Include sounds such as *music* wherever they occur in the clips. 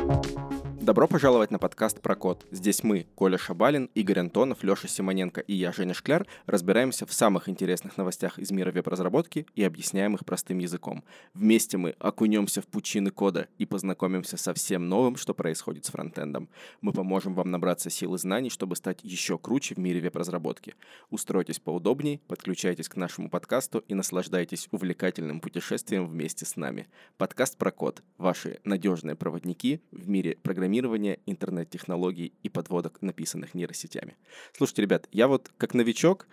Thank you. Добро пожаловать на подкаст про код. Здесь мы, Коля Шабалин, Игорь Антонов, Леша Симоненко и я, Женя Шкляр, разбираемся в самых интересных новостях из мира веб-разработки и объясняем их простым языком. Вместе мы окунемся в пучины кода и познакомимся со всем новым, что происходит с фронтендом. Мы поможем вам набраться сил и знаний, чтобы стать еще круче в мире веб-разработки. Устройтесь поудобнее, подключайтесь к нашему подкасту и наслаждайтесь увлекательным путешествием вместе с нами. Подкаст про код. Ваши надежные проводники в мире программирования программирования, интернет-технологий и подводок, написанных нейросетями. Слушайте, ребят, я вот как новичок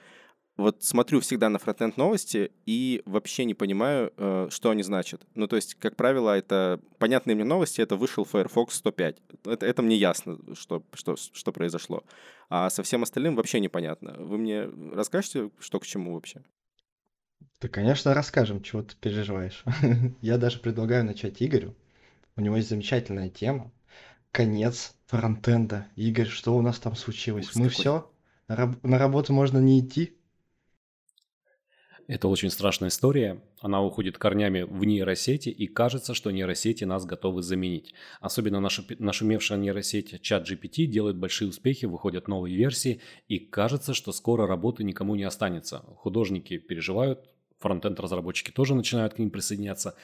вот смотрю всегда на фронтенд новости и вообще не понимаю, э, что они значат. Ну, то есть, как правило, это понятные мне новости, это вышел Firefox 105. Это, это мне ясно, что, что, что произошло. А со всем остальным вообще непонятно. Вы мне расскажете, что к чему вообще? Да, конечно, расскажем, чего ты переживаешь. *laughs* Я даже предлагаю начать Игорю. У него есть замечательная тема конец фронтенда. Игорь, что у нас там случилось? Мы все? На работу можно не идти? Это очень страшная история. Она уходит корнями в нейросети, и кажется, что нейросети нас готовы заменить. Особенно наша, нашумевшая нейросеть чат GPT делает большие успехи, выходят новые версии, и кажется, что скоро работы никому не останется. Художники переживают, фронтенд-разработчики тоже начинают к ним присоединяться,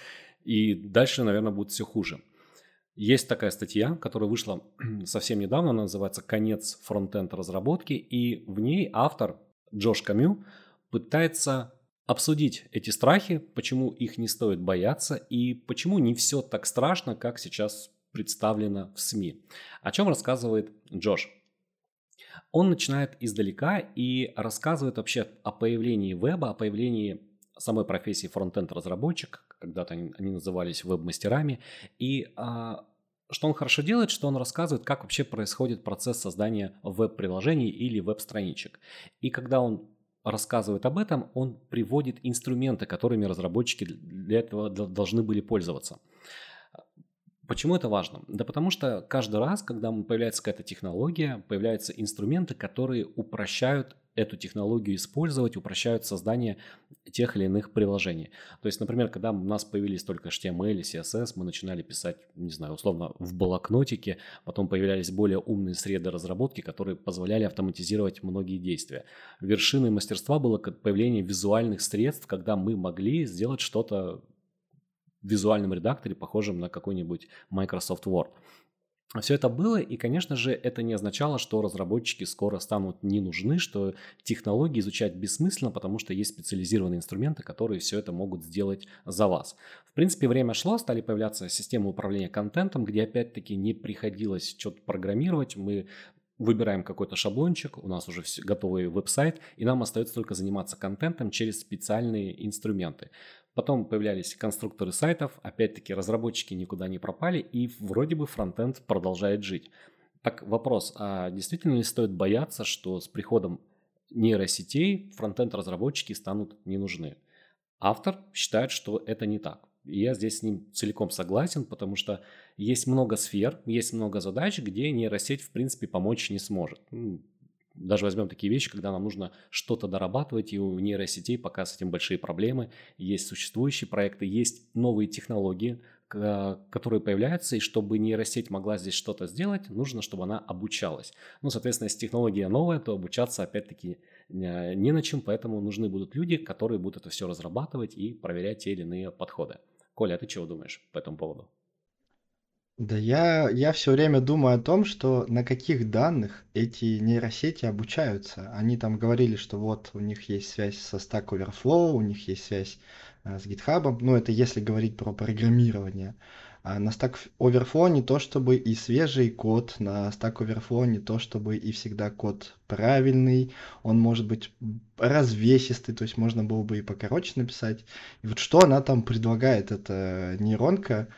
и дальше, наверное, будет все хуже. Есть такая статья, которая вышла *clears throat* совсем недавно, она называется «Конец фронтенд разработки», и в ней автор Джош Камю пытается обсудить эти страхи, почему их не стоит бояться и почему не все так страшно, как сейчас представлено в СМИ. О чем рассказывает Джош? Он начинает издалека и рассказывает вообще о появлении веба, о появлении самой профессии фронтенд-разработчик, когда-то они, они назывались веб-мастерами, и а, что он хорошо делает, что он рассказывает, как вообще происходит процесс создания веб-приложений или веб-страничек. И когда он рассказывает об этом, он приводит инструменты, которыми разработчики для этого должны были пользоваться. Почему это важно? Да потому что каждый раз, когда появляется какая-то технология, появляются инструменты, которые упрощают эту технологию использовать, упрощают создание тех или иных приложений. То есть, например, когда у нас появились только HTML и CSS, мы начинали писать, не знаю, условно, в блокнотике, потом появлялись более умные среды разработки, которые позволяли автоматизировать многие действия. Вершиной мастерства было появление визуальных средств, когда мы могли сделать что-то визуальном редакторе, похожем на какой-нибудь Microsoft Word. Все это было, и, конечно же, это не означало, что разработчики скоро станут не нужны, что технологии изучать бессмысленно, потому что есть специализированные инструменты, которые все это могут сделать за вас. В принципе, время шло, стали появляться системы управления контентом, где опять-таки не приходилось что-то программировать, мы выбираем какой-то шаблончик, у нас уже готовый веб-сайт, и нам остается только заниматься контентом через специальные инструменты. Потом появлялись конструкторы сайтов, опять-таки разработчики никуда не пропали, и вроде бы фронтенд продолжает жить. Так вопрос, а действительно ли стоит бояться, что с приходом нейросетей фронтенд-разработчики станут не нужны? Автор считает, что это не так. И я здесь с ним целиком согласен, потому что есть много сфер, есть много задач, где нейросеть в принципе помочь не сможет даже возьмем такие вещи, когда нам нужно что-то дорабатывать, и у нейросетей пока с этим большие проблемы. Есть существующие проекты, есть новые технологии, которые появляются, и чтобы нейросеть могла здесь что-то сделать, нужно, чтобы она обучалась. Ну, соответственно, если технология новая, то обучаться опять-таки не на чем, поэтому нужны будут люди, которые будут это все разрабатывать и проверять те или иные подходы. Коля, а ты чего думаешь по этому поводу? Да я, я все время думаю о том, что на каких данных эти нейросети обучаются. Они там говорили, что вот у них есть связь со Stack Overflow, у них есть связь э, с GitHub, ну это если говорить про программирование. А на Stack Overflow не то чтобы и свежий код, на Stack Overflow не то чтобы и всегда код правильный, он может быть развесистый, то есть можно было бы и покороче написать. И вот что она там предлагает, эта нейронка,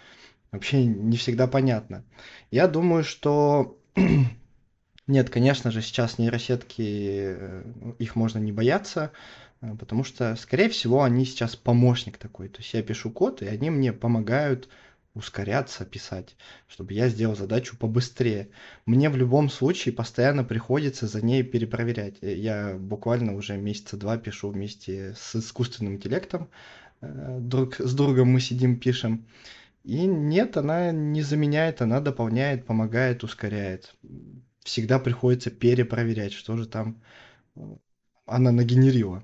вообще не всегда понятно. Я думаю, что *clears throat* нет, конечно же, сейчас нейросетки, э, их можно не бояться, э, потому что, скорее всего, они сейчас помощник такой. То есть я пишу код, и они мне помогают ускоряться, писать, чтобы я сделал задачу побыстрее. Мне в любом случае постоянно приходится за ней перепроверять. Э, я буквально уже месяца два пишу вместе с искусственным интеллектом. Друг, с другом мы сидим, пишем. И нет, она не заменяет, она дополняет, помогает, ускоряет. Всегда приходится перепроверять, что же там э, она нагенерила.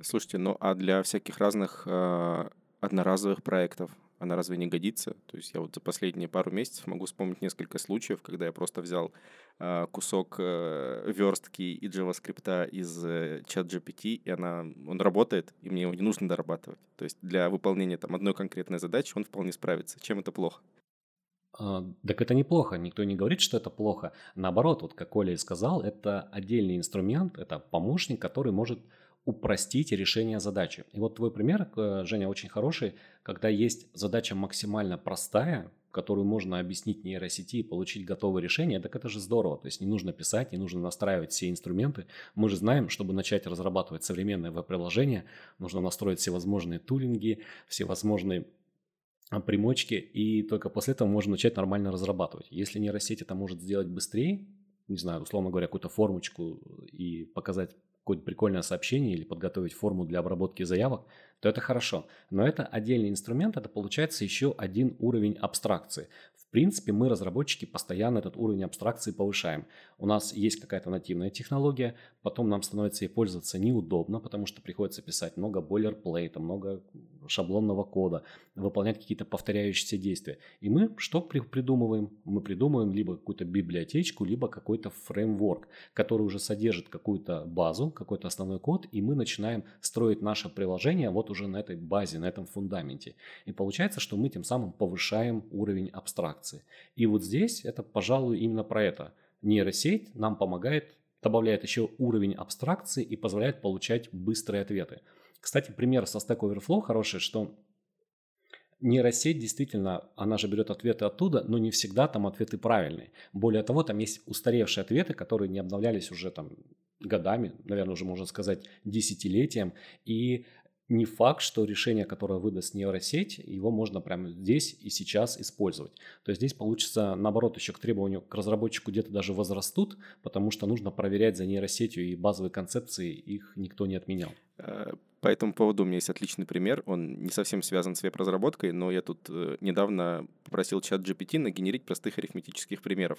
Слушайте, ну а для всяких разных э, одноразовых проектов она разве не годится? То есть я вот за последние пару месяцев могу вспомнить несколько случаев, когда я просто взял э, кусок э, верстки и JavaScript из э, чат GPT, и она, он работает, и мне его не нужно дорабатывать. То есть для выполнения там одной конкретной задачи он вполне справится. Чем это плохо? А, так это неплохо, никто не говорит, что это плохо. Наоборот, вот как Коля и сказал, это отдельный инструмент, это помощник, который может упростить решение задачи. И вот твой пример, э, Женя, очень хороший, когда есть задача максимально простая, которую можно объяснить нейросети и получить готовое решение, так это же здорово. То есть не нужно писать, не нужно настраивать все инструменты. Мы же знаем, чтобы начать разрабатывать современное веб-приложение, нужно настроить всевозможные тулинги, всевозможные а, примочки, и только после этого можно начать нормально разрабатывать. Если нейросеть это может сделать быстрее, не знаю, условно говоря, какую-то формочку и показать какое-то прикольное сообщение или подготовить форму для обработки заявок, то это хорошо. Но это отдельный инструмент, это получается еще один уровень абстракции принципе, мы, разработчики, постоянно этот уровень абстракции повышаем. У нас есть какая-то нативная технология, потом нам становится ей пользоваться неудобно, потому что приходится писать много бойлерплейта, много шаблонного кода, выполнять какие-то повторяющиеся действия. И мы что придумываем? Мы придумываем либо какую-то библиотечку, либо какой-то фреймворк, который уже содержит какую-то базу, какой-то основной код, и мы начинаем строить наше приложение вот уже на этой базе, на этом фундаменте. И получается, что мы тем самым повышаем уровень абстракции. И вот здесь это, пожалуй, именно про это. Нейросеть нам помогает, добавляет еще уровень абстракции и позволяет получать быстрые ответы. Кстати, пример со Stack Overflow хороший, что нейросеть действительно, она же берет ответы оттуда, но не всегда там ответы правильные. Более того, там есть устаревшие ответы, которые не обновлялись уже там годами, наверное, уже можно сказать десятилетием, и не факт, что решение, которое выдаст нейросеть, его можно прямо здесь и сейчас использовать. То есть здесь получится, наоборот, еще к требованию к разработчику где-то даже возрастут, потому что нужно проверять за нейросетью и базовые концепции, их никто не отменял. Э, по этому поводу у меня есть отличный пример. Он не совсем связан с веб-разработкой, но я тут э, недавно попросил чат GPT нагенерить простых арифметических примеров.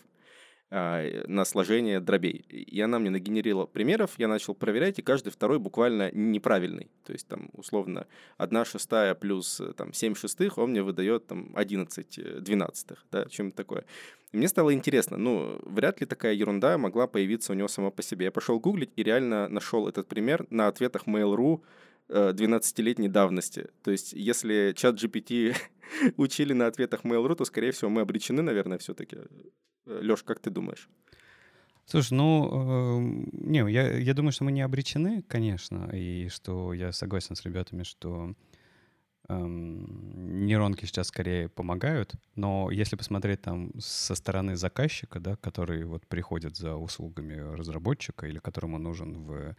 А, на сложение дробей. И она мне нагенерила примеров, я начал проверять, и каждый второй буквально неправильный. То есть там условно 1 шестая плюс э, там, 7 шестых, он мне выдает там 11 э, двенадцатых, да, чем-то такое. И мне стало интересно, ну, вряд ли такая ерунда могла появиться у него сама по себе. Я пошел гуглить и реально нашел этот пример на ответах Mail.ru 12-летней э, давности. То есть, если чат GPT *laughs* учили на ответах Mail.ru, то, скорее всего, мы обречены, наверное, все-таки. Леш, как ты думаешь? Слушай, ну, э, не, я, я думаю, что мы не обречены, конечно, и что я согласен с ребятами, что э, нейронки сейчас скорее помогают, но если посмотреть там со стороны заказчика, да, который вот приходит за услугами разработчика или которому нужен в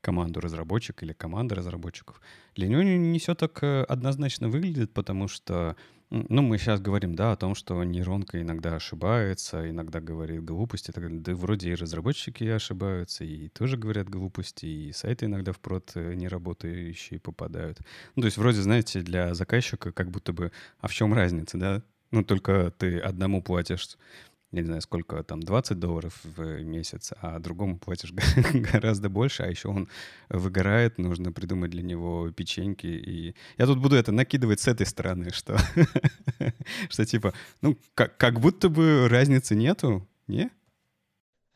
команду разработчик или команда разработчиков, для него не все так э, однозначно выглядит, потому что, ну, мы сейчас говорим, да, о том, что нейронка иногда ошибается, иногда говорит глупости, так, да вроде и разработчики ошибаются, и тоже говорят глупости, и сайты иногда в прод э, неработающие попадают. Ну, то есть вроде, знаете, для заказчика как будто бы, а в чем разница, да? Ну, только ты одному платишь я не знаю, сколько там, 20 долларов в месяц, а другому платишь *laughs* гораздо больше, а еще он выгорает, нужно придумать для него печеньки. И я тут буду это накидывать с этой стороны, *laughs* что, что типа, ну, как, как будто бы разницы нету, не?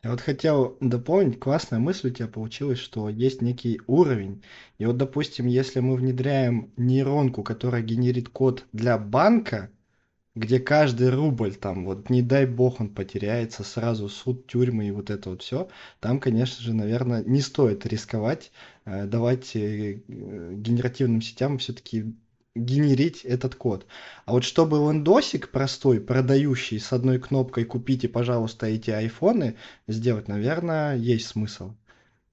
Я вот хотел дополнить, классная мысль у тебя получилась, что есть некий уровень. И вот, допустим, если мы внедряем нейронку, которая генерит код для банка, где каждый рубль там, вот не дай бог он потеряется, сразу суд, тюрьмы и вот это вот все, там, конечно же, наверное, не стоит рисковать, э, давать э, генеративным сетям все-таки генерить этот код. А вот чтобы лендосик простой, продающий с одной кнопкой «Купите, пожалуйста, эти айфоны» сделать, наверное, есть смысл.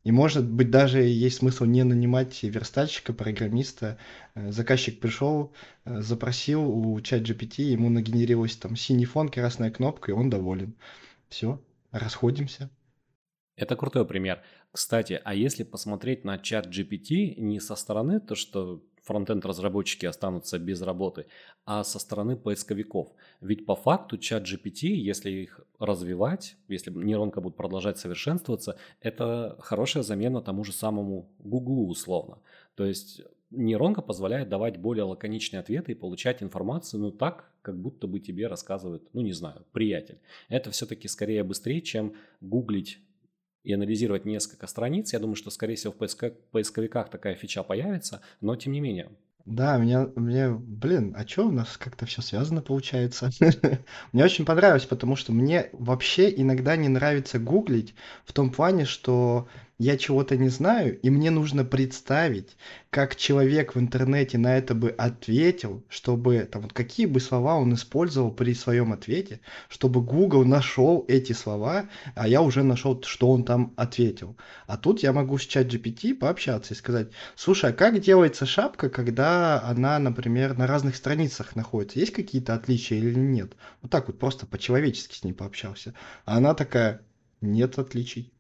И может быть даже есть смысл не нанимать верстальщика, программиста. Э, заказчик пришел, э, запросил у чат GPT, ему нагенерилось там синий фон, красная кнопка, и он доволен. Все, расходимся. Это крутой пример. Кстати, а если посмотреть на чат GPT не со стороны, то что фронтенд разработчики останутся без работы, а со стороны поисковиков. Ведь по факту чат GPT, если их развивать, если нейронка будет продолжать совершенствоваться, это хорошая замена тому же самому Гуглу условно. То есть нейронка позволяет давать более лаконичные ответы и получать информацию, ну так, как будто бы тебе рассказывает, ну не знаю, приятель. Это все-таки скорее быстрее, чем гуглить и анализировать несколько страниц. Я думаю, что, скорее всего, в поисковиках такая фича появится, но тем не менее. Да, меня, мне, блин, а что у нас как-то все связано получается? *laughs* Мне очень понравилось, потому что мне вообще иногда не нравится гуглить в том плане, что я чего-то не знаю, и мне нужно представить, как человек в интернете на это бы ответил, чтобы, там, вот какие бы слова он использовал при своем ответе, чтобы Google нашел эти слова, а я уже нашел, что он там ответил. А тут я могу с чат GPT пообщаться и сказать, слушай, а как делается шапка, когда она, например, на разных страницах находится? Есть какие-то отличия или нет? Вот так вот просто по-человечески с ней пообщался. А она такая, нет отличий.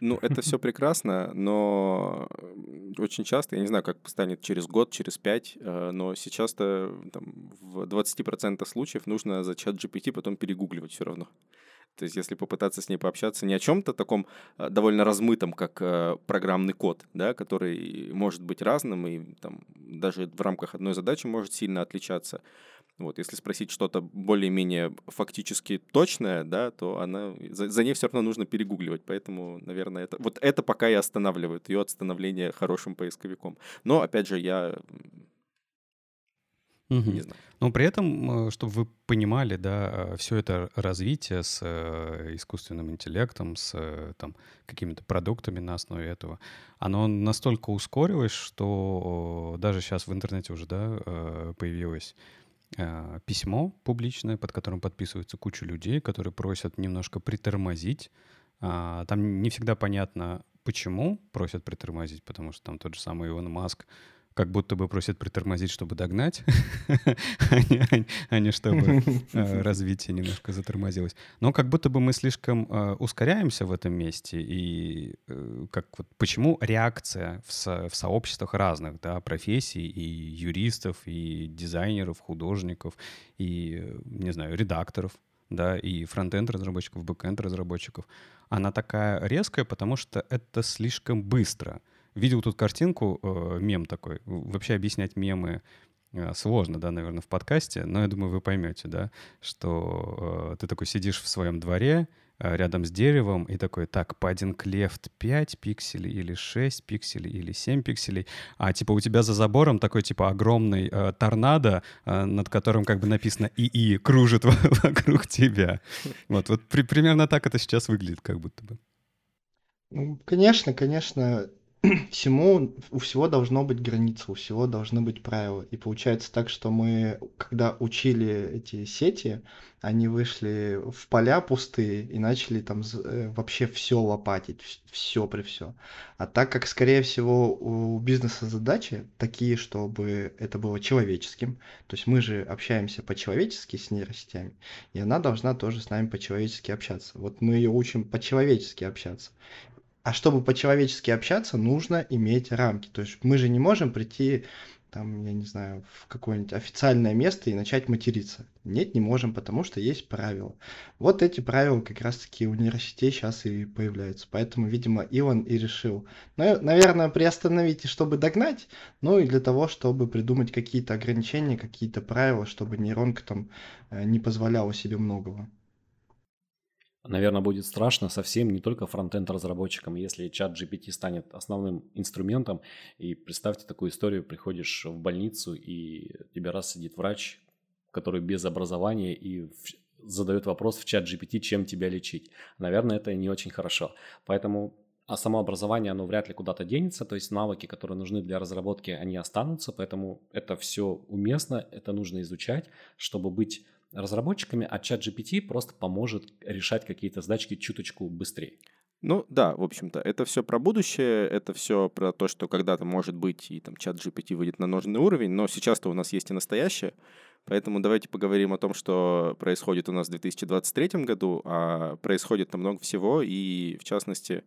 Ну, это все прекрасно, но очень часто, я не знаю, как станет через год, через пять, э, но сейчас-то там, в 20% случаев нужно за чат GPT потом перегугливать все равно. То есть, если попытаться с ней пообщаться не о чем-то таком э, довольно размытом, как э, программный код, да, который может быть разным и там, даже в рамках одной задачи может сильно отличаться, вот, если спросить что-то более-менее фактически точное, да, то она за, за ней все равно нужно перегугливать. Поэтому, наверное, это вот это пока и останавливает ее от становления хорошим поисковиком. Но, опять же, я Угу. Не знаю. Но при этом, э, чтобы вы понимали, да, э, все это развитие с э, искусственным интеллектом, с там, какими-то продуктами на основе этого, оно настолько ускорилось, что даже сейчас в интернете уже да, появилось э, письмо публичное, под которым подписывается куча людей, которые просят немножко притормозить. А, там не всегда понятно, почему просят притормозить, потому что там тот же самый Илон Маск как будто бы просит притормозить, чтобы догнать, *laughs* а не чтобы э, *laughs* развитие немножко затормозилось. Но как будто бы мы слишком э, ускоряемся в этом месте, и э, как вот почему реакция в сообществах разных, да, профессий, и юристов, и дизайнеров, художников, и, не знаю, редакторов, да, и фронтенд разработчиков, бэкенд разработчиков, она такая резкая, потому что это слишком быстро — Видел тут картинку, э, мем такой. Вообще объяснять мемы э, сложно, да, наверное, в подкасте, но я думаю, вы поймете, да, что э, ты такой сидишь в своем дворе, э, рядом с деревом, и такой, так, паддинг лефт 5 пикселей или 6 пикселей или 7 пикселей, а типа у тебя за забором такой типа огромный э, торнадо, э, над которым как бы написано ИИ, кружит *laughs* вокруг тебя. Вот, вот при, примерно так это сейчас выглядит как будто бы. Ну, конечно, конечно, *clears throat* всему, у всего должно быть граница, у всего должны быть правила. И получается так, что мы, когда учили эти сети, они вышли в поля пустые и начали там э, вообще все лопатить, все при все. А так как, скорее всего, у бизнеса задачи такие, чтобы это было человеческим, то есть мы же общаемся по-человечески с нейросетями, и она должна тоже с нами по-человечески общаться. Вот мы ее учим по-человечески общаться. А чтобы по-человечески общаться, нужно иметь рамки. То есть мы же не можем прийти, там, я не знаю, в какое-нибудь официальное место и начать материться. Нет, не можем, потому что есть правила. Вот эти правила как раз-таки у университете сейчас и появляются. Поэтому, видимо, Иван и решил, ну, наверное, приостановить, чтобы догнать, ну и для того, чтобы придумать какие-то ограничения, какие-то правила, чтобы нейронка там э, не позволяла себе многого. Наверное, будет страшно совсем не только фронтенд разработчикам, если чат GPT станет основным инструментом. И представьте такую историю, приходишь в больницу, и тебе раз сидит врач, который без образования и задает вопрос в чат GPT, чем тебя лечить. Наверное, это не очень хорошо. Поэтому а само образование, оно вряд ли куда-то денется, то есть навыки, которые нужны для разработки, они останутся, поэтому это все уместно, это нужно изучать, чтобы быть разработчиками, а чат GPT просто поможет решать какие-то задачки чуточку быстрее. Ну да, в общем-то, это все про будущее, это все про то, что когда-то может быть и там чат GPT выйдет на нужный уровень, но сейчас-то у нас есть и настоящее, поэтому давайте поговорим о том, что происходит у нас в 2023 году, а происходит там много всего, и в частности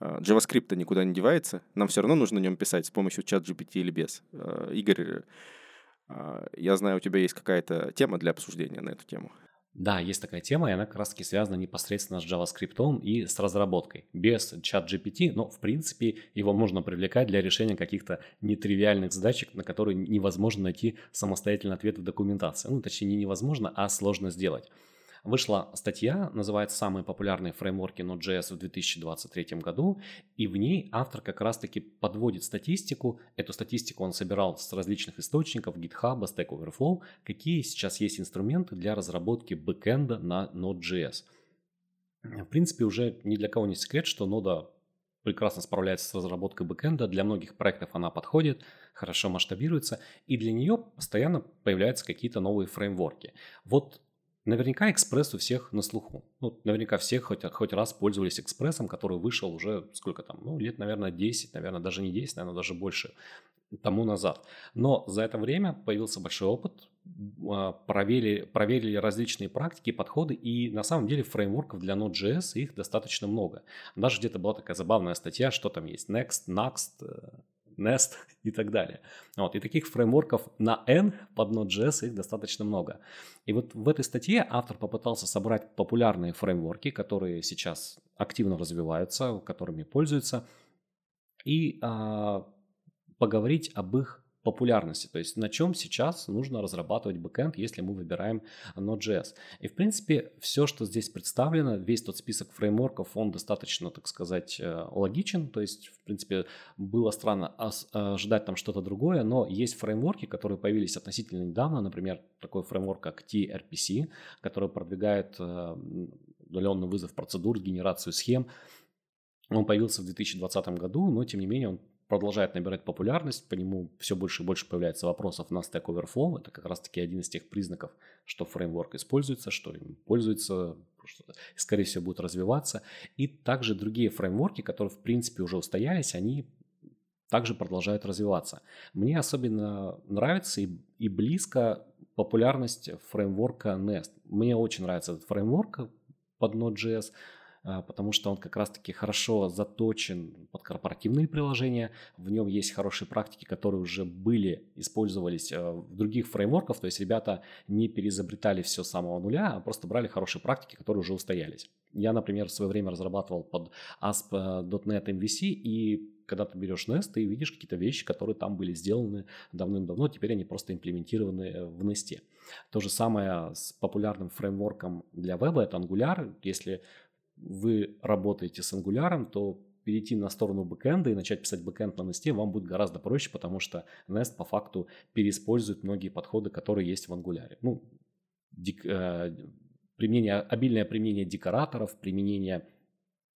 а, JavaScript никуда не девается, нам все равно нужно на нем писать с помощью чат GPT или без. А, Игорь, я знаю, у тебя есть какая-то тема для обсуждения на эту тему. Да, есть такая тема, и она как раз таки связана непосредственно с JavaScript и с разработкой. Без чат GPT, но в принципе его можно привлекать для решения каких-то нетривиальных задачек, на которые невозможно найти самостоятельный ответ в документации. Ну, точнее, не невозможно, а сложно сделать. Вышла статья, называется «Самые популярные фреймворки Node.js в 2023 году», и в ней автор как раз-таки подводит статистику. Эту статистику он собирал с различных источников, GitHub, Stack Overflow, какие сейчас есть инструменты для разработки бэкэнда на Node.js. В принципе, уже ни для кого не секрет, что нода прекрасно справляется с разработкой бэкэнда, для многих проектов она подходит, хорошо масштабируется, и для нее постоянно появляются какие-то новые фреймворки. Вот Наверняка экспресс у всех на слуху. Ну, наверняка все хоть, хоть раз пользовались экспрессом, который вышел уже сколько там, ну, лет, наверное, 10, наверное, даже не 10, наверное, даже больше тому назад. Но за это время появился большой опыт, а, проверили, проверили различные практики, подходы, и на самом деле фреймворков для Node.js их достаточно много. Даже где-то была такая забавная статья, что там есть Next, Next, э, Nest *laughs* и так далее. Вот. И таких фреймворков на N под Node.js их достаточно много. И вот в этой статье автор попытался собрать популярные фреймворки, которые сейчас активно развиваются, которыми пользуются, и а, поговорить об их популярности, то есть на чем сейчас нужно разрабатывать бэкэнд, если мы выбираем Node.js. И в принципе все, что здесь представлено, весь тот список фреймворков, он достаточно, так сказать, э, логичен, то есть в принципе было странно ожидать там что-то другое, но есть фреймворки, которые появились относительно недавно, например, такой фреймворк как TRPC, который продвигает э, удаленный вызов процедур, генерацию схем, он появился в 2020 году, но тем не менее он продолжает набирать популярность, по нему все больше и больше появляется вопросов на Stack Overflow. Это как раз-таки один из тех признаков, что фреймворк используется, что им пользуется, что, скорее всего, будет развиваться. И также другие фреймворки, которые, в принципе, уже устоялись, они также продолжают развиваться. Мне особенно нравится и, и близко популярность фреймворка Nest. Мне очень нравится этот фреймворк под Node.js, потому что он как раз-таки хорошо заточен под корпоративные приложения. В нем есть хорошие практики, которые уже были, использовались а, в других фреймворках. То есть ребята не переизобретали все с самого нуля, а просто брали хорошие практики, которые уже устоялись. Я, например, в свое время разрабатывал под ASP.NET MVC, и когда ты берешь Nest, ты видишь какие-то вещи, которые там были сделаны давным-давно, теперь они просто имплементированы э, в Nest. То же самое с популярным фреймворком для веба, это Angular. Если вы работаете с Angular, то перейти на сторону бэкэнда и начать писать бэкэнд на Nest вам будет гораздо проще, потому что Nest по факту переиспользует многие подходы, которые есть в Angular. Ну, дик, э, применение, обильное применение декораторов, применение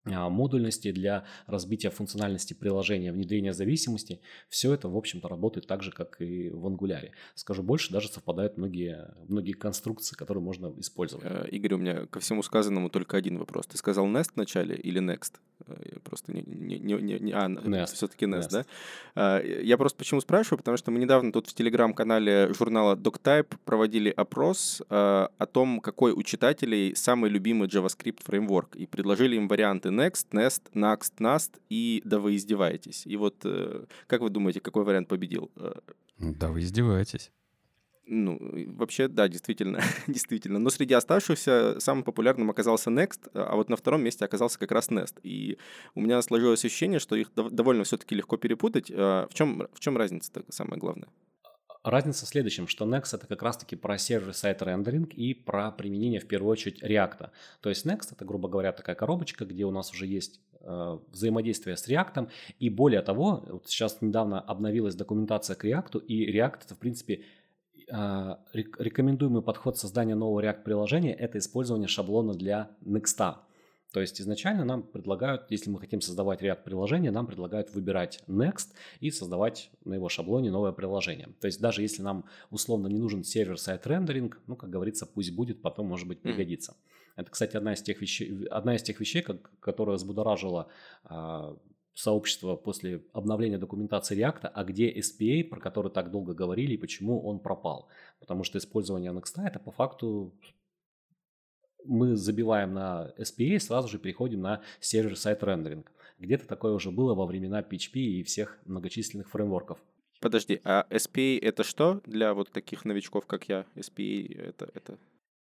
модульности, для разбития функциональности приложения, внедрения зависимости. Все это, в общем-то, работает так же, как и в Angular. Скажу больше, даже совпадают многие, многие конструкции, которые можно использовать. Э, Игорь, у меня ко всему сказанному только один вопрос. Ты сказал Nest в начале или Next? Э, просто не, не, не, не а, Nest. все-таки Nest, Nest, да? А, я просто почему спрашиваю, потому что мы недавно тут в телеграм-канале журнала DocType проводили опрос а, о том, какой у читателей самый любимый JavaScript фреймворк, и предложили им варианты Next, Nest, Next, Nast и да вы издеваетесь. И вот как вы думаете, какой вариант победил? Да вы издеваетесь. Ну, вообще, да, действительно, *laughs* действительно. Но среди оставшихся самым популярным оказался Next, а вот на втором месте оказался как раз Nest. И у меня сложилось ощущение, что их довольно все-таки легко перепутать. А в чем, в чем разница самое главное? Разница в следующем, что Next это как раз-таки про сервер-сайт рендеринг и про применение в первую очередь React. То есть Next это, грубо говоря, такая коробочка, где у нас уже есть э, взаимодействие с React. И более того, вот сейчас недавно обновилась документация к React, и React это, в принципе, а, рекомендуемый подход создания нового React-приложения – это использование шаблона для Next. То есть изначально нам предлагают, если мы хотим создавать React-приложение, нам предлагают выбирать Next и создавать на его шаблоне новое приложение. То есть даже если нам условно не нужен сервер-сайт рендеринг, ну, как говорится, пусть будет, потом, может быть, пригодится. Это, кстати, одна из тех вещей, одна из тех вещей как, которая взбудоражила а, сообщество после обновления документации React, а где SPA, про который так долго говорили, и почему он пропал. Потому что использование Next это по факту мы забиваем на SPA и сразу же переходим на сервер-сайт рендеринг. Где-то такое уже было во времена PHP и всех многочисленных фреймворков. Подожди, а SPA это что для вот таких новичков, как я? SPA это... Это,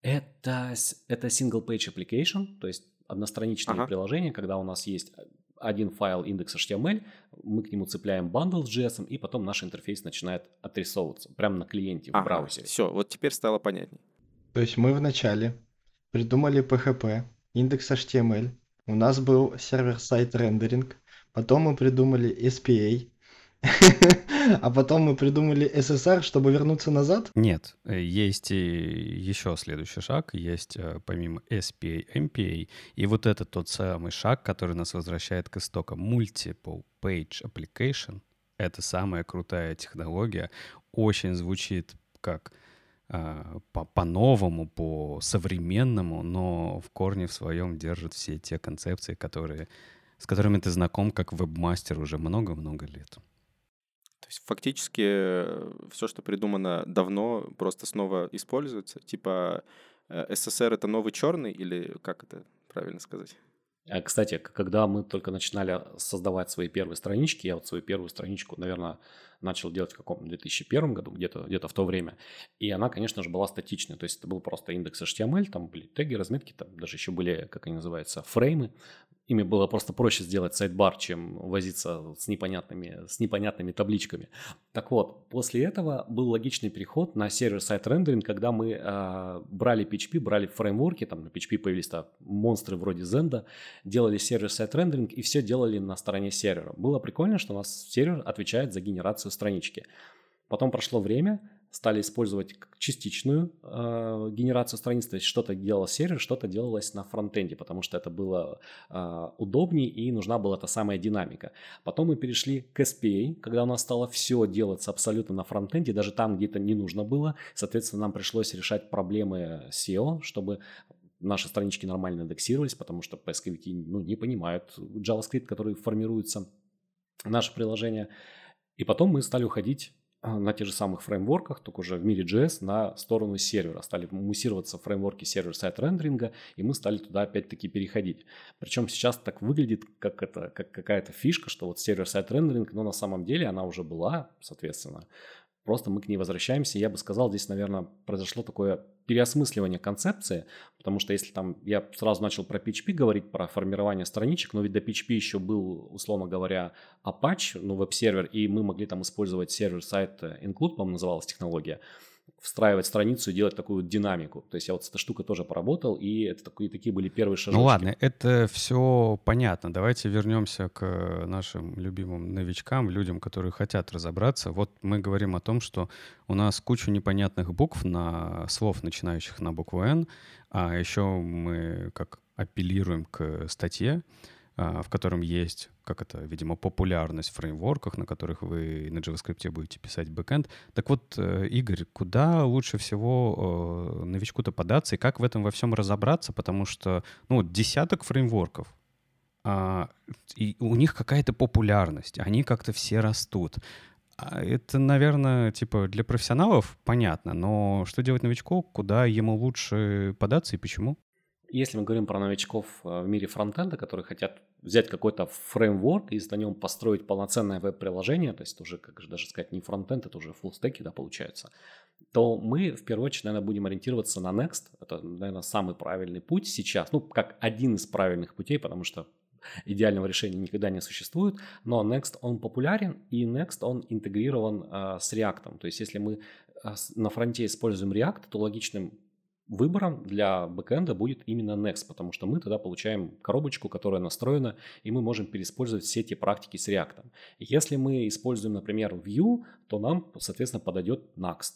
это, это single page application, то есть одностраничное ага. приложение, когда у нас есть один файл index HTML, мы к нему цепляем bundle с JS, и потом наш интерфейс начинает отрисовываться прямо на клиенте ага, в браузере. Все, вот теперь стало понятнее. То есть мы вначале придумали PHP, index HTML, у нас был server-side рендеринг, потом мы придумали SPA, а потом мы придумали SSR, чтобы вернуться назад? Нет, э, есть еще следующий шаг, есть э, помимо SPA, MPA, и вот это тот самый шаг, который нас возвращает к истокам. Multiple Page Application — это самая крутая технология, очень звучит как а, по-новому, по современному, но в корне в своем держит все те концепции, которые, с которыми ты знаком как вебмастер уже много-много лет. То есть фактически э, все, что придумано давно, просто снова используется. Типа э, SSR это новый черный или как это правильно сказать? А, кстати, когда мы только начинали создавать свои первые странички, я вот свою первую страничку, наверное, начал делать в каком 2001 году, где-то где в то время. И она, конечно же, была статичной. То есть это был просто index HTML, там были теги, разметки, там даже еще были, как они называются, фреймы. Ими было просто проще сделать сайдбар, чем возиться с непонятными, с непонятными табличками. Так вот, после этого был логичный переход на server-side рендеринг, когда мы э, брали PHP, брали фреймворки, там на PHP появились -то монстры вроде Zend, делали сервер-сайт рендеринг и все делали на стороне сервера. Было прикольно, что у нас сервер отвечает за генерацию странички. Потом прошло время, стали использовать частичную э, генерацию страниц, то есть что-то делал сервер, что-то делалось на фронтенде, потому что это было э, удобнее и нужна была та самая динамика. Потом мы перешли к SPA, когда у нас стало все делаться абсолютно на фронтенде, даже там, где это не нужно было. Соответственно, нам пришлось решать проблемы SEO, чтобы наши странички нормально индексировались, потому что поисковики ну, не понимают JavaScript, который формируется наше приложение. И потом мы стали уходить а, на тех же самых фреймворках, только уже в мире JS, на сторону сервера. Стали муссироваться фреймворки сервер-сайт рендеринга, и мы стали туда опять-таки переходить. Причем сейчас так выглядит, как, это, как какая-то фишка, что вот сервер-сайт рендеринг, но на самом деле она уже была, соответственно, Просто мы к ней возвращаемся. Я бы сказал, здесь, наверное, произошло такое переосмысливание концепции, потому что если там я сразу начал про PHP говорить, про формирование страничек, но ведь до PHP еще был, условно говоря, Apache, ну, веб-сервер, и мы могли там использовать сервер-сайт Include, по-моему, называлась технология встраивать страницу и делать такую динамику. То есть я вот с этой штукой тоже поработал, и это такие, такие были первые шаги. Ну ладно, это все понятно. Давайте вернемся к нашим любимым новичкам, людям, которые хотят разобраться. Вот мы говорим о том, что у нас куча непонятных букв на слов, начинающих на букву «Н», а еще мы как апеллируем к статье, а, в котором есть, как это, видимо, популярность в фреймворках, на которых вы на JavaScript будете писать бэкэнд. Так вот, э, Игорь, куда лучше всего э, новичку-то податься и как в этом во всем разобраться? Потому что, ну, десяток фреймворков, а, и у них какая-то популярность, они как-то все растут. А это, наверное, типа для профессионалов понятно, но что делать новичку, куда ему лучше податься и почему? Если мы говорим про новичков э, в мире фронтенда, которые хотят взять какой-то фреймворк и на нем построить полноценное веб-приложение, то есть уже, как же даже сказать, не фронтенд, это уже full стеки, да, получается, то мы в первую очередь, наверное, будем ориентироваться на Next. Это, наверное, самый правильный путь сейчас, ну, как один из правильных путей, потому что идеального решения никогда не существует, но Next он популярен и Next он интегрирован э, с React. То есть если мы э, на фронте используем React, то логичным выбором для бэкэнда будет именно Next, потому что мы тогда получаем коробочку, которая настроена, и мы можем переиспользовать все эти практики с React. Если мы используем, например, Vue, то нам, соответственно, подойдет Next.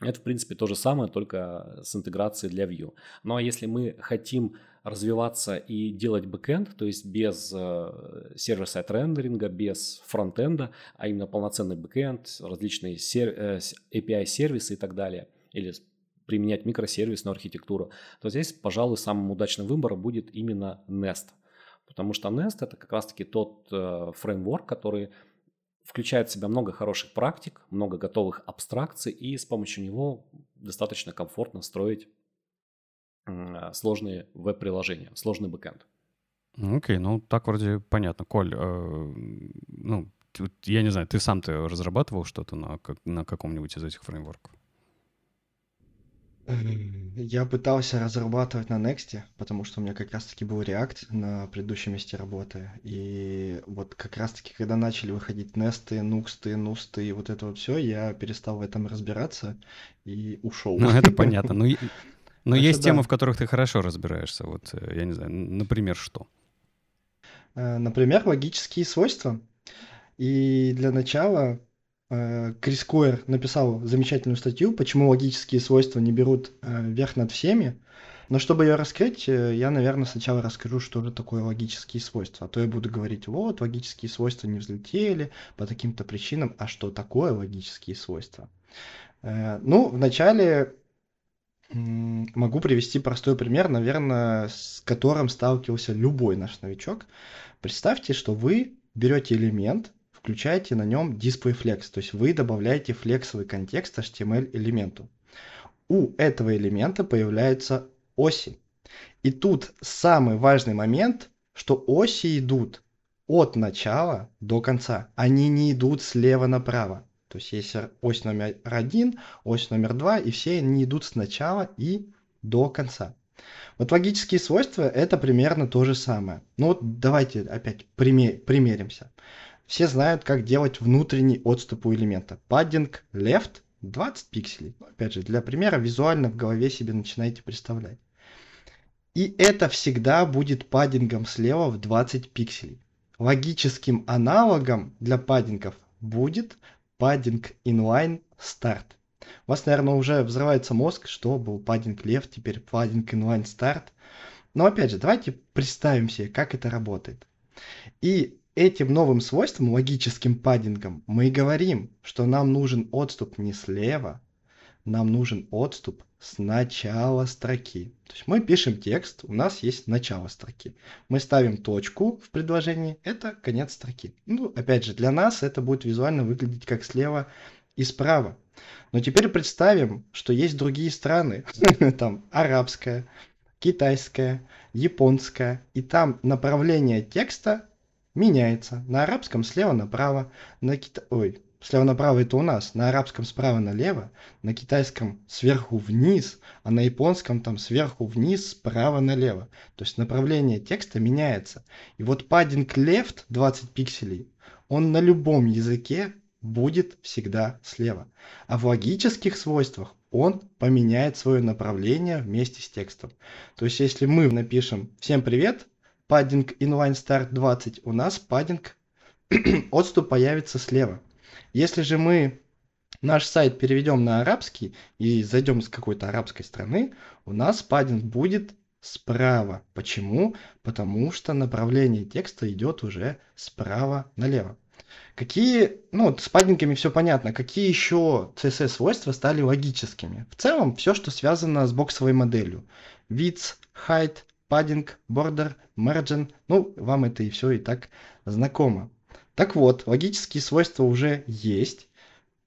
Это, в принципе, то же самое, только с интеграцией для Vue. Ну а если мы хотим развиваться и делать бэкэнд, то есть без э, server-side рендеринга, без фронтенда, а именно полноценный бэкэнд, различные сер- э, API-сервисы и так далее, или применять микросервисную архитектуру, то здесь, пожалуй, самым удачным выбором будет именно Nest. Потому что Nest это как раз-таки тот э, фреймворк, который включает в себя много хороших практик, много готовых абстракций, и с помощью него достаточно комфортно строить э, сложные веб-приложения, сложный бэкэнд. Окей, okay, ну так вроде понятно. Коль, э, ну, я не знаю, ты сам-то разрабатывал что-то на, на каком-нибудь из этих фреймворков? Я пытался разрабатывать на Next, потому что у меня как раз-таки был React на предыдущем месте работы. И вот как раз-таки, когда начали выходить Nesты, Нуксты, Нусты и вот это вот все, я перестал в этом разбираться и ушел. Ну, это понятно. Но, но есть темы, в которых ты хорошо разбираешься. Вот, э, я не знаю, например, что? Э, например, логические свойства. И для начала Крис Койер написал замечательную статью, почему логические свойства не берут э, верх над всеми. Но чтобы ее раскрыть, э, я, наверное, сначала расскажу, что же такое логические свойства. А то я буду говорить, вот, логические свойства не взлетели по таким-то причинам. А что такое логические свойства? Ну, вначале могу привести простой пример, наверное, с которым сталкивался любой наш новичок. Представьте, что вы берете элемент, включаете на нем DisplayFlex, то есть вы добавляете флексовый контекст HTML элементу. У этого элемента появляются оси. И тут самый важный момент, что оси идут от начала до конца. Они не идут слева направо. То есть есть ось номер один, ось номер два, и все они идут сначала и до конца. Вот логические свойства это примерно то же самое. Ну вот давайте опять примеримся. Все знают, как делать внутренний отступ у элемента. Padding left 20 пикселей. Опять же, для примера визуально в голове себе начинаете представлять. И это всегда будет паддингом слева в 20 пикселей. Логическим аналогом для паддингов будет padding inline start. У вас, наверное, уже взрывается мозг, что был padding left, теперь padding inline start. Но опять же, давайте представим себе, как это работает. И этим новым свойством, логическим паддингом, мы и говорим, что нам нужен отступ не слева, нам нужен отступ с начала строки. То есть мы пишем текст, у нас есть начало строки. Мы ставим точку в предложении, это конец строки. Ну, опять же, для нас это будет визуально выглядеть как слева и справа. Но теперь представим, что есть другие страны, *laughs* там арабская, китайская, японская, и там направление текста меняется. На арабском слева направо, на кита... Ой, слева направо это у нас, на арабском справа налево, на китайском сверху вниз, а на японском там сверху вниз, справа налево. То есть направление текста меняется. И вот padding left 20 пикселей, он на любом языке будет всегда слева. А в логических свойствах он поменяет свое направление вместе с текстом. То есть если мы напишем «Всем привет», padding inline start 20, у нас паддинг *clears throat* отступ появится слева. Если же мы наш сайт переведем на арабский и зайдем с какой-то арабской страны, у нас паддинг будет справа. Почему? Потому что направление текста идет уже справа налево. Какие, ну, с паддингами все понятно, какие еще CSS-свойства стали логическими? В целом, все, что связано с боксовой моделью. Width, height, padding, border, margin. Ну, вам это и все и так знакомо. Так вот, логические свойства уже есть.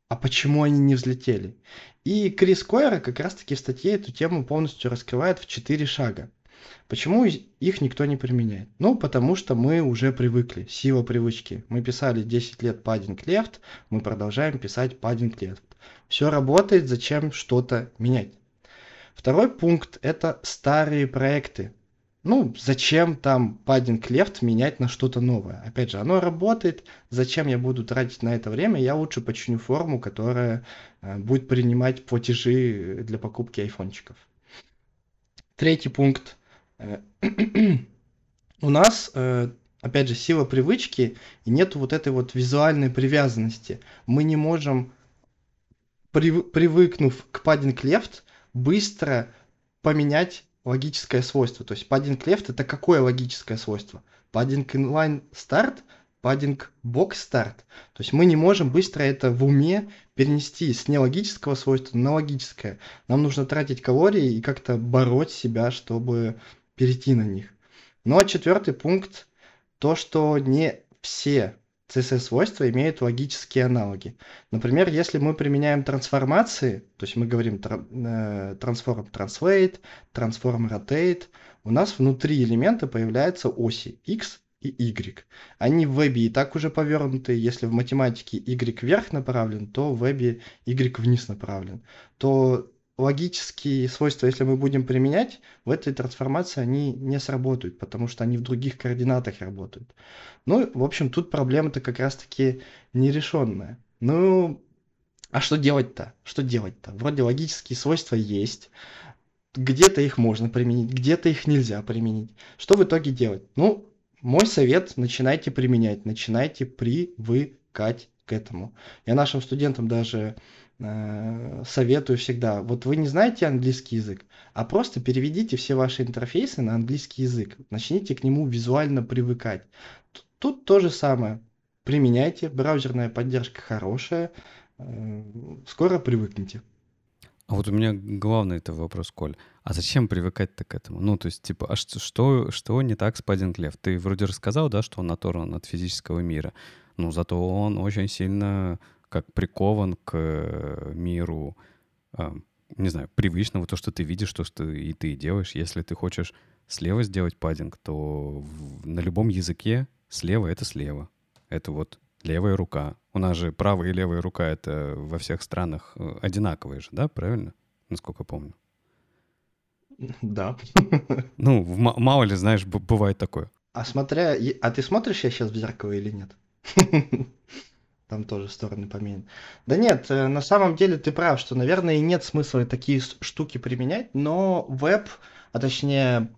А почему они не взлетели? И Крис Койер как раз-таки в статье эту тему полностью раскрывает в 4 шага. Почему их никто не применяет? Ну, потому что мы уже привыкли, сила привычки. Мы писали 10 лет padding left, мы продолжаем писать padding left. Все работает, зачем что-то менять? Второй пункт – это старые проекты ну, зачем там padding left менять на что-то новое? Опять же, оно работает, зачем я буду тратить на это время? Я лучше починю форму, которая э, будет принимать платежи для покупки айфончиков. Третий пункт. Э, *clears throat* у нас, э, опять же, сила привычки, и нет вот этой вот визуальной привязанности. Мы не можем, привыкнув к padding left, быстро поменять логическое свойство. То есть padding left это какое логическое свойство? Padding inline start паддинг бокс старт. То есть мы не можем быстро это в уме перенести с нелогического свойства на логическое. Нам нужно тратить калории и как-то бороть себя, чтобы перейти на них. Ну а четвертый пункт, то, что не все CSS-свойства имеют логические аналоги. Например, если мы применяем трансформации, то есть мы говорим transform translate, transform rotate, у нас внутри элемента появляются оси x и y. Они в вебе и так уже повернуты. Если в математике y вверх направлен, то в вебе y вниз направлен. То логические свойства, если мы будем применять, в этой трансформации они не сработают, потому что они в других координатах работают. Ну, в общем, тут проблема-то как раз-таки нерешенная. Ну, а что делать-то? Что делать-то? Вроде логические свойства есть, где-то их можно применить, где-то их нельзя применить. Что в итоге делать? Ну, мой совет, начинайте применять, начинайте привыкать к этому. Я нашим студентам даже советую всегда, вот вы не знаете английский язык, а просто переведите все ваши интерфейсы на английский язык, начните к нему визуально привыкать. Тут, тут то же самое. Применяйте, браузерная поддержка хорошая, э, скоро привыкнете. А вот у меня главный это вопрос, Коль. А зачем привыкать-то к этому? Ну, то есть, типа, а что, что не так с Паддинг Лев? Ты вроде рассказал, да, что он оторван от физического мира. Ну, зато он очень сильно как прикован к э, миру, э, не знаю, привычного, то, что ты видишь, то, что и ты делаешь. Если ты хочешь слева сделать паддинг, то на любом языке слева — это слева. Это вот левая рука. У нас же правая и левая рука — это во всех странах э, одинаковые же, да, правильно? Насколько помню. Да. Ну, мало ли, знаешь, бывает такое. А смотря... А ты смотришь я сейчас в зеркало или нет? Там тоже стороны поменены. Да нет, э, на самом деле ты прав, что, наверное, и нет смысла такие штуки применять, но веб, а точнее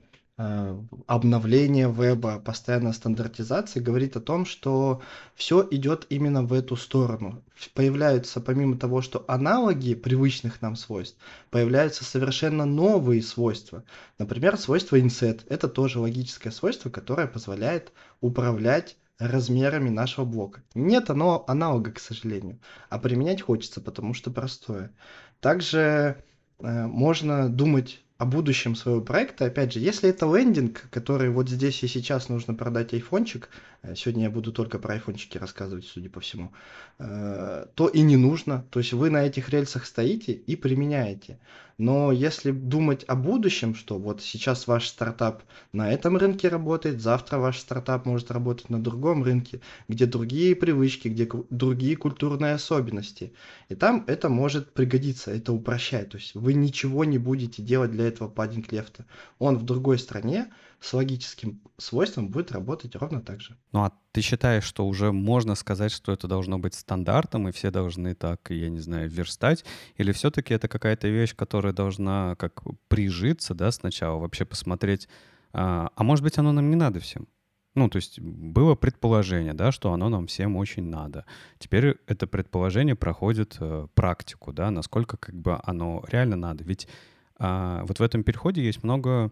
Э, обновление веба, постоянная стандартизация говорит о том, что все идет именно в эту сторону. Появляются, помимо того, что аналоги привычных нам свойств, появляются совершенно новые свойства. Например, свойство inset. Это тоже логическое свойство, которое позволяет управлять размерами нашего блока. Нет оно аналога, к сожалению, а применять хочется, потому что простое. Также э, можно думать о будущем своего проекта. Опять же, если это лендинг, который вот здесь и сейчас нужно продать айфончик, сегодня я буду только про айфончики рассказывать, судя по всему, э, то и не нужно. То есть вы на этих рельсах стоите и применяете. Но если думать о будущем, что вот сейчас ваш стартап на этом рынке работает, завтра ваш стартап может работать на другом рынке, где другие привычки, где другие культурные особенности. И там это может пригодиться, это упрощает. То есть вы ничего не будете делать для этого паддинг лефта. Он в другой стране, с логическим свойством будет работать ровно так же. Ну а ты считаешь, что уже можно сказать, что это должно быть стандартом, и все должны так, я не знаю, верстать? Или все-таки это какая-то вещь, которая должна как прижиться, да, сначала, вообще посмотреть, а, а может быть, оно нам не надо всем? Ну, то есть было предположение, да, что оно нам всем очень надо. Теперь это предположение проходит э, практику, да, насколько как бы оно реально надо. Ведь а, вот в этом переходе есть много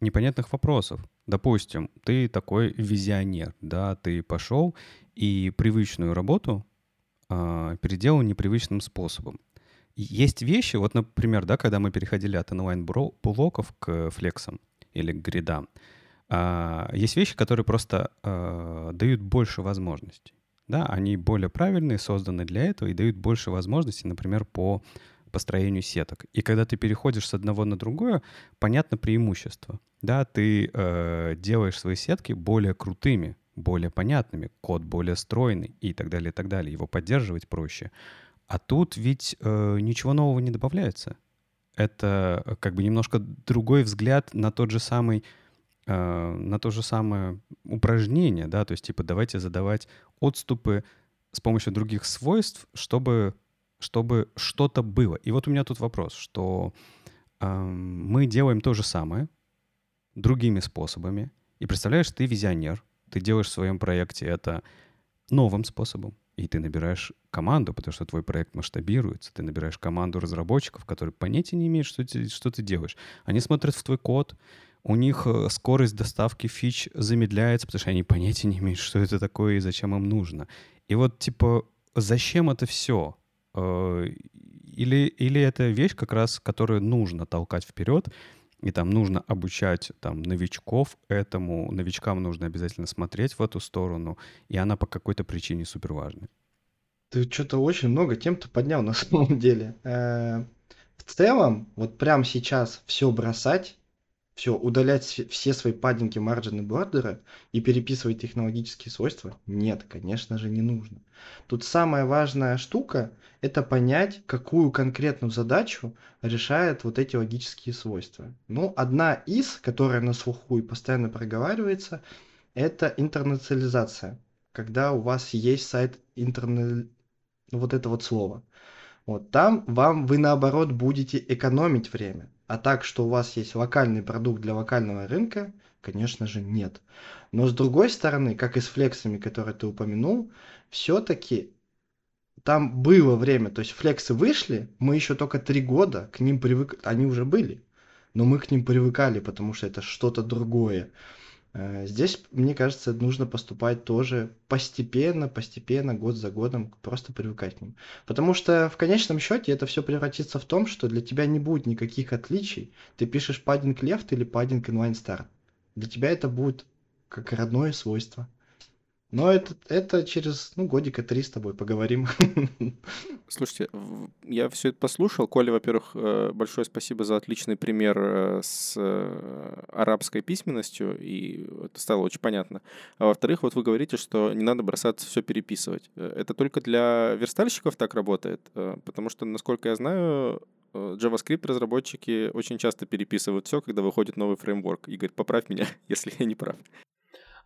непонятных вопросов. Допустим, ты такой визионер, да, ты пошел и привычную работу э, переделал непривычным способом. Есть вещи, вот, например, да, когда мы переходили от онлайн-блоков к флексам или к гридам, э, есть вещи, которые просто э, дают больше возможностей. Да, они более правильные, созданы для этого и дают больше возможностей, например, по построению сеток. И когда ты переходишь с одного на другое, понятно преимущество. Да, ты э, делаешь свои сетки более крутыми, более понятными, код более стройный и так далее, и так далее. Его поддерживать проще. А тут ведь э, ничего нового не добавляется. Это э, как бы немножко другой взгляд на тот же самый э, на то же самое упражнение, да, то есть типа давайте задавать отступы с помощью других свойств, чтобы чтобы что-то было. И вот у меня тут вопрос, что э, мы делаем то же самое другими способами. И представляешь, ты визионер, ты делаешь в своем проекте это новым способом, и ты набираешь команду, потому что твой проект масштабируется, ты набираешь команду разработчиков, которые понятия не имеют, что ты, что ты делаешь. Они смотрят в твой код, у них э, скорость доставки фич замедляется, потому что они понятия не имеют, что это такое и зачем им нужно. И вот, типа, зачем это все? Э, или, или это вещь как раз, которую нужно толкать вперед, и там нужно обучать там новичков этому, новичкам нужно обязательно смотреть в эту сторону, и она по какой-то причине супер важная. Ты что-то очень много тем-то поднял *laughs* на самом деле. Э, в целом, вот прямо сейчас все бросать, все, удалять все свои паддинги, марджины, бордеры и переписывать технологические свойства? Нет, конечно же, не нужно. Тут самая важная штука – это понять, какую конкретную задачу решает вот эти логические свойства. Ну, одна из, которая на слуху и постоянно проговаривается, это интернационализация. Когда у вас есть сайт интернет, вот это вот слово. Вот там вам вы наоборот будете экономить время. А так, что у вас есть локальный продукт для локального рынка, конечно же, нет. Но с другой стороны, как и с флексами, которые ты упомянул, все-таки там было время, то есть флексы вышли, мы еще только три года к ним привыкли, они уже были, но мы к ним привыкали, потому что это что-то другое. Э, здесь, мне кажется, нужно поступать тоже постепенно, постепенно, год за годом, просто привыкать к ним. Потому что в конечном счете это все превратится в том, что для тебя не будет никаких отличий. Ты пишешь паддинг left или паддинг inline start. Для тебя это будет как родное свойство. Но это, это через ну, годика три с тобой поговорим. *laughs* Слушайте, я все это послушал. Коля, во-первых, э, большое спасибо за отличный пример э, с э, арабской письменностью, и это стало очень понятно. А во-вторых, вот вы говорите, что не надо бросаться все переписывать. Это только для верстальщиков так работает? Потому что, насколько я знаю, JavaScript разработчики очень часто переписывают все, когда выходит новый фреймворк. Игорь, поправь меня, *laughs* если я не прав.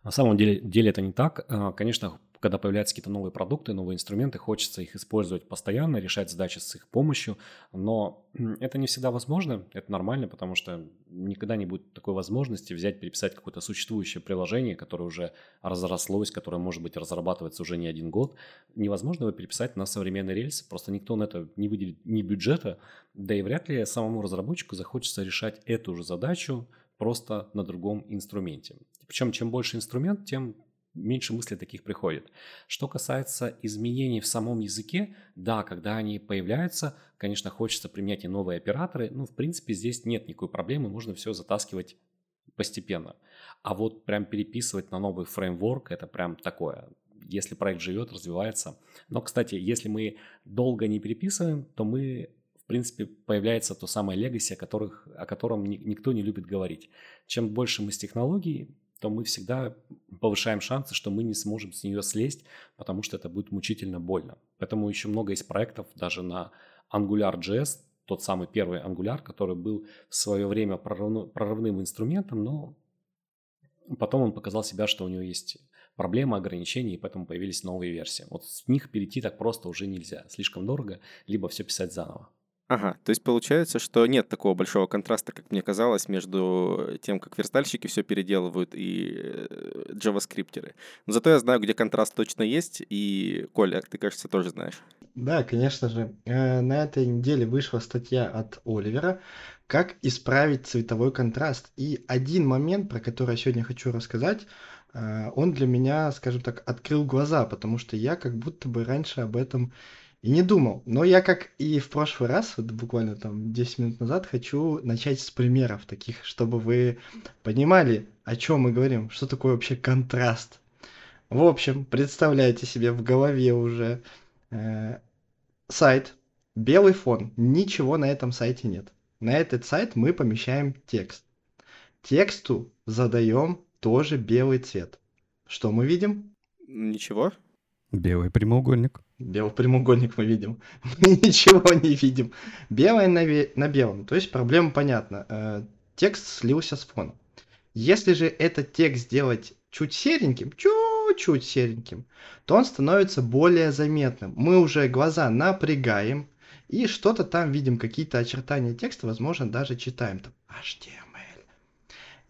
На самом деле, деле это не так. А, конечно, когда появляются какие-то новые продукты, новые инструменты, хочется их использовать постоянно, решать задачи с их помощью, но это не всегда возможно, это нормально, потому что никогда не будет такой возможности взять, переписать какое-то существующее приложение, которое уже разрослось, которое, может быть, разрабатывается уже не один год. Невозможно его переписать на современный рельс, просто никто на это не выделит ни бюджета, да и вряд ли самому разработчику захочется решать эту же задачу просто на другом инструменте. Причем чем больше инструмент, тем меньше мыслей таких приходит. Что касается изменений в самом языке, да, когда они появляются, конечно, хочется применять и новые операторы, ну, в принципе, здесь нет никакой проблемы, можно все затаскивать постепенно. А вот прям переписывать на новый фреймворк, это прям такое. Если проект живет, развивается. Но, кстати, если мы долго не переписываем, то мы принципе, появляется то самое легаси, о, которых, о котором никто не любит говорить. Чем больше мы с технологией, то мы всегда повышаем шансы, что мы не сможем с нее слезть, потому что это будет мучительно больно. Поэтому еще много есть проектов даже на Angular.js, тот самый первый Angular, который был в свое время прорывным инструментом, но потом он показал себя, что у него есть проблемы, ограничения, и поэтому появились новые версии. Вот с них перейти так просто уже нельзя. Слишком дорого, либо все писать заново. Ага, то есть получается, что нет такого большого контраста, как мне казалось, между тем, как верстальщики все переделывают, и э, джаваскриптеры. Но зато я знаю, где контраст точно есть, и, Коля, ты, кажется, тоже знаешь. Да, конечно же. Э, на этой неделе вышла статья от Оливера «Как исправить цветовой контраст». И один момент, про который я сегодня хочу рассказать, э, он для меня, скажем так, открыл глаза, потому что я как будто бы раньше об этом и не думал. Но я, как и в прошлый раз, вот буквально там 10 минут назад, хочу начать с примеров таких, чтобы вы понимали, о чем мы говорим, что такое вообще контраст. В общем, представляете себе в голове уже э, сайт, белый фон, ничего на этом сайте нет. На этот сайт мы помещаем текст. Тексту задаем тоже белый цвет. Что мы видим? Ничего. Белый прямоугольник. Белый прямоугольник мы видим. *laughs* Мы ничего не видим. Белое на, на белом. То есть проблема понятна. Э, текст слился с фоном. Если же этот текст сделать чуть сереньким, чуть-чуть сереньким, то он становится более заметным. Мы уже глаза напрягаем и что-то там видим, какие-то очертания текста, возможно, даже читаем там HTML.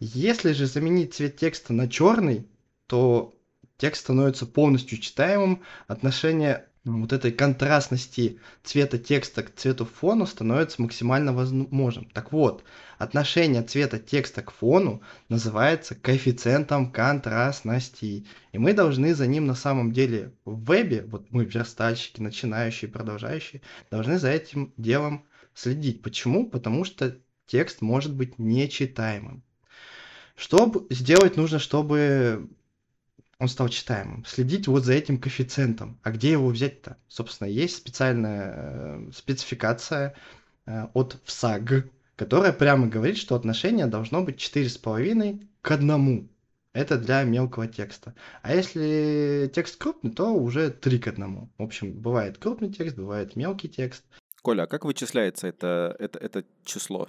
Если же заменить цвет текста на черный, то текст становится полностью читаемым, отношение вот этой контрастности цвета текста к цвету фону становится максимально возможным. Так вот, отношение цвета текста к фону называется коэффициентом контрастности. И мы должны за ним на самом деле в вебе, вот мы верстальщики, начинающие, продолжающие, должны за этим делом следить. Почему? Потому что текст может быть нечитаемым. Что сделать нужно, чтобы он стал читаемым. Следить вот за этим коэффициентом. А где его взять-то? Собственно, есть специальная э, спецификация э, от ВСАГ, которая прямо говорит, что отношение должно быть 4,5 к 1. Это для мелкого текста. А если текст крупный, то уже 3 к 1. В общем, бывает крупный текст, бывает мелкий текст. Коля, а как вычисляется это, это, это число?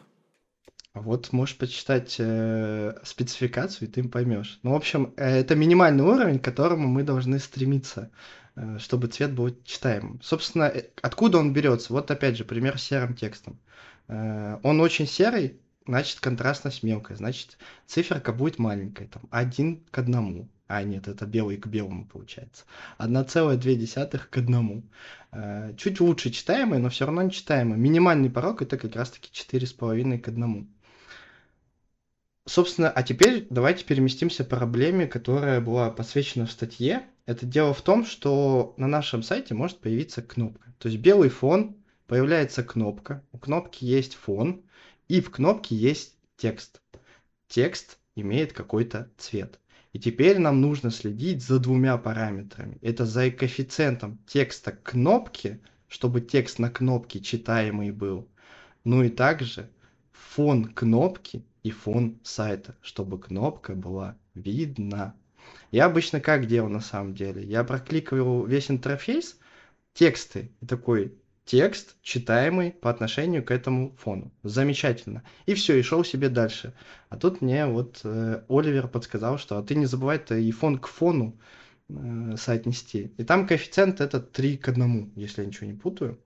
Вот можешь почитать э, спецификацию, и ты поймешь. Ну, в общем, э, это минимальный уровень, к которому мы должны стремиться, э, чтобы цвет был читаемым. Собственно, э, откуда он берется? Вот опять же, пример с серым текстом. Э, он очень серый, значит контрастность мелкая, значит циферка будет маленькая, там один к одному. А, нет, это белый к белому получается. 1,2 к одному. Э, чуть лучше читаемый, но все равно не читаемый. Минимальный порог это как раз-таки 4,5 к одному. Собственно, а теперь давайте переместимся к проблеме, которая была посвящена в статье. Это дело в том, что на нашем сайте может появиться кнопка. То есть белый фон, появляется кнопка, у кнопки есть фон, и в кнопке есть текст. Текст имеет какой-то цвет. И теперь нам нужно следить за двумя параметрами. Это за коэффициентом текста кнопки, чтобы текст на кнопке читаемый был. Ну и также фон кнопки и фон сайта, чтобы кнопка была видна. Я обычно как делал на самом деле? Я прокликивал весь интерфейс, тексты, и такой текст читаемый по отношению к этому фону. Замечательно. И все, и шел себе дальше. А тут мне вот э, Оливер подсказал, что а ты не забывай-то и фон к фону э, соотнести. И там коэффициент это 3 к 1, если я ничего не путаю.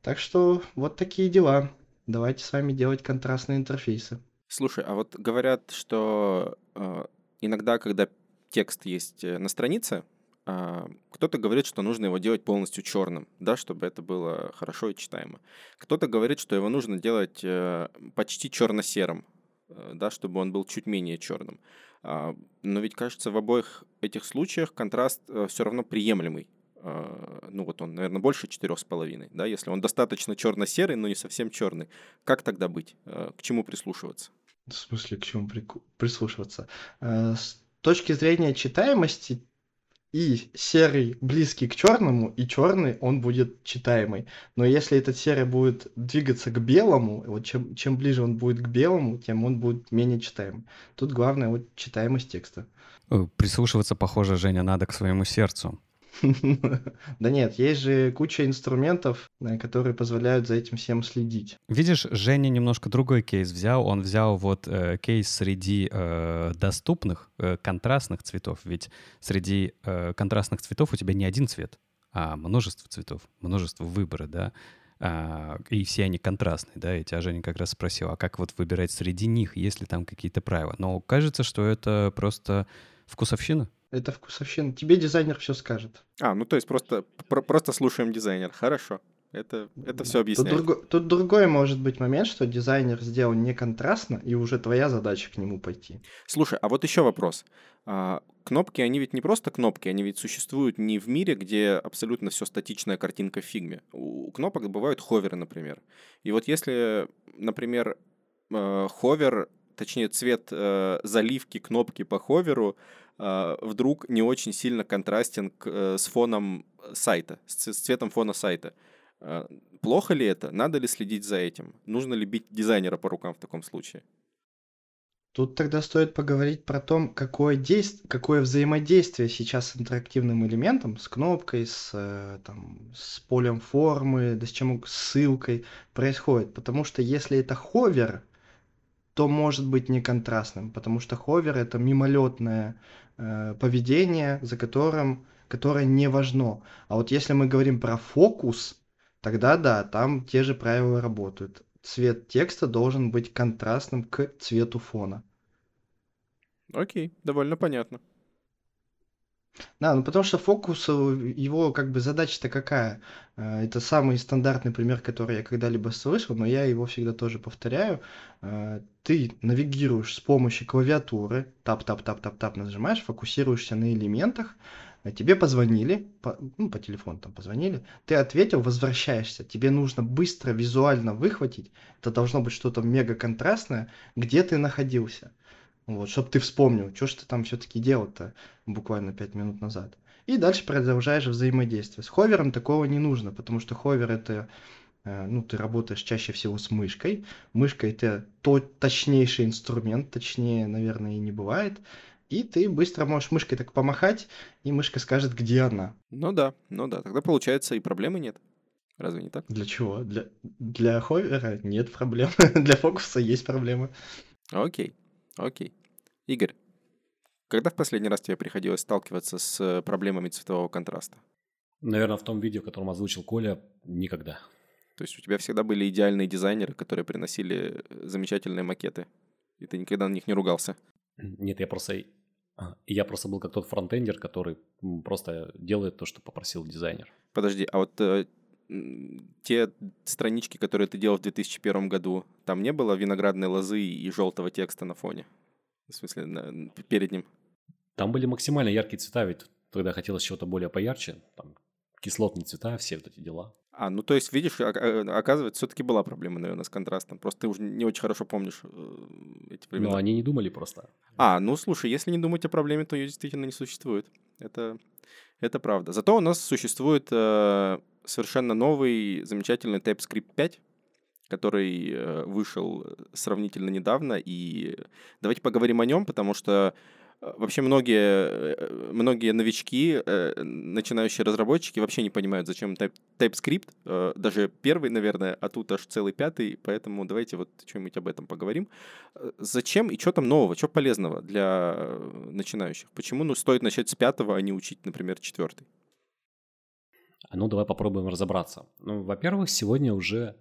Так что вот такие дела. Давайте с вами делать контрастные интерфейсы. Слушай, а вот говорят, что э, иногда, когда текст есть э, на странице, э, кто-то говорит, что нужно его делать полностью черным, да, чтобы это было хорошо и читаемо. Кто-то говорит, что его нужно делать э, почти черно-серым, э, да, чтобы он был чуть менее черным. Э, но ведь кажется, в обоих этих случаях контраст э, все равно приемлемый. А, ну вот он, наверное, больше четырех с половиной, да, если он достаточно черно-серый, но не совсем черный, как тогда быть? А, к чему прислушиваться? В смысле, к чему прислушиваться? А, с точки зрения читаемости, и серый близкий к черному, и черный он будет читаемый. Но если этот серый будет двигаться к белому, вот чем, чем ближе он будет к белому, тем он будет менее читаемый. Тут главное вот читаемость текста. Э, прислушиваться, похоже, Женя, надо к своему сердцу. *laughs* Да нет, есть же куча инструментов, э, которые позволяют за этим всем следить. Видишь, Женя немножко другой кейс взял. Он взял вот э, кейс среди э, доступных э, контрастных цветов. Ведь среди э, контрастных цветов у тебя не один цвет, а множество цветов, множество выбора, да. А, и все они контрастные, да, и тебя Женя как раз спросил, а как вот выбирать среди них, есть ли там какие-то правила? Но кажется, что это просто вкусовщина. Это вкусовщина. Тебе дизайнер все скажет. А, ну то есть просто, про- просто слушаем дизайнер. Хорошо. Это, это все объясняет. Тут, друго, тут другой может быть момент, что дизайнер сделал не контрастно, и уже твоя задача к нему пойти. Слушай, а вот еще вопрос. А, кнопки, они ведь не просто кнопки, они ведь существуют не в мире, где абсолютно все статичная картинка в фигме. У, кнопок бывают ховеры, например. И вот если, например, э, ховер, точнее цвет э, заливки кнопки по ховеру вдруг не очень сильно контрастен к, э, с фоном сайта, с, цветом фона сайта. А, плохо ли это? Надо ли следить за этим? Нужно ли бить дизайнера по рукам в таком случае? Тут тогда стоит поговорить про то, какое, действ... какое взаимодействие сейчас с интерактивным элементом, с кнопкой, с, э, там, с полем формы, да с чем с ссылкой происходит. Потому что если это ховер, то может быть не контрастным, потому что ховер это мимолетное поведение, за которым, которое не важно. А вот если мы говорим про фокус, тогда да, там те же правила работают. Цвет текста должен быть контрастным к цвету фона. Окей, довольно понятно. Да, ну потому что фокус, э, его как бы задача-то какая? Э, Это самый стандартный пример, который я когда-либо слышал, но я его всегда тоже повторяю. Э, Ты навигируешь с помощью клавиатуры, Tab-Tab-Tab-Tab-Tab нажимаешь, фокусируешься на элементах, тебе позвонили, по, ну, по телефону там позвонили, ты ответил, возвращаешься, тебе нужно быстро визуально выхватить, это должно быть что-то мега контрастное, где ты находился. Вот, чтобы ты вспомнил, что ж ты там все-таки делал-то буквально 5 минут назад. И дальше продолжаешь взаимодействие. С ховером такого не нужно, потому что ховер это, э, ну, ты работаешь чаще всего с мышкой. Мышка это тот точнейший инструмент, точнее, наверное, и не бывает. И ты быстро можешь мышкой так помахать, и мышка скажет, где она. Ну да, ну да. Тогда получается и проблемы нет. Разве не так? Для чего? Для, для ховера нет проблем. *laughs* для фокуса есть проблемы. Окей, окей. Игорь, когда в последний раз тебе приходилось сталкиваться с э, проблемами цветового контраста? Наверное, в том видео, которым озвучил Коля, никогда. То есть у тебя всегда были идеальные дизайнеры, которые приносили э, замечательные макеты, и ты никогда на них не ругался? Нет, я просто... а, Я просто был как тот фронтендер, который просто делает то, что попросил дизайнер. Подожди, а вот э, те странички, которые ты делал в 2001 году, там не было виноградной лозы и желтого текста на фоне? В смысле, на- перед ним? Там были максимально яркие цвета, ведь тогда хотелось чего-то более поярче. Там кислотные цвета, все вот эти дела. А, ну то есть, видишь, о- оказывается, все-таки была проблема, наверное, с контрастом. Просто ты уже не очень хорошо помнишь э, эти времена. Но они не думали просто. А, ну слушай, если не думать о проблеме, то ее действительно не существует. Это, это правда. Зато у нас существует э, совершенно новый замечательный TypeScript 5, который э, вышел сравнительно недавно. И давайте поговорим о нем, потому что э, вообще многие, э, многие новички, э, начинающие разработчики вообще не понимают, зачем Type- TypeScript. Э, Даже первый, наверное, а тут аж целый пятый. Поэтому давайте вот что-нибудь об этом поговорим. Э, Зачем и что там нового, что полезного для э, начинающих? Почему ну, стоит начать с пятого, а не учить, например, четвертый? А ну, давай попробуем разобраться. Ну, во-первых, сегодня уже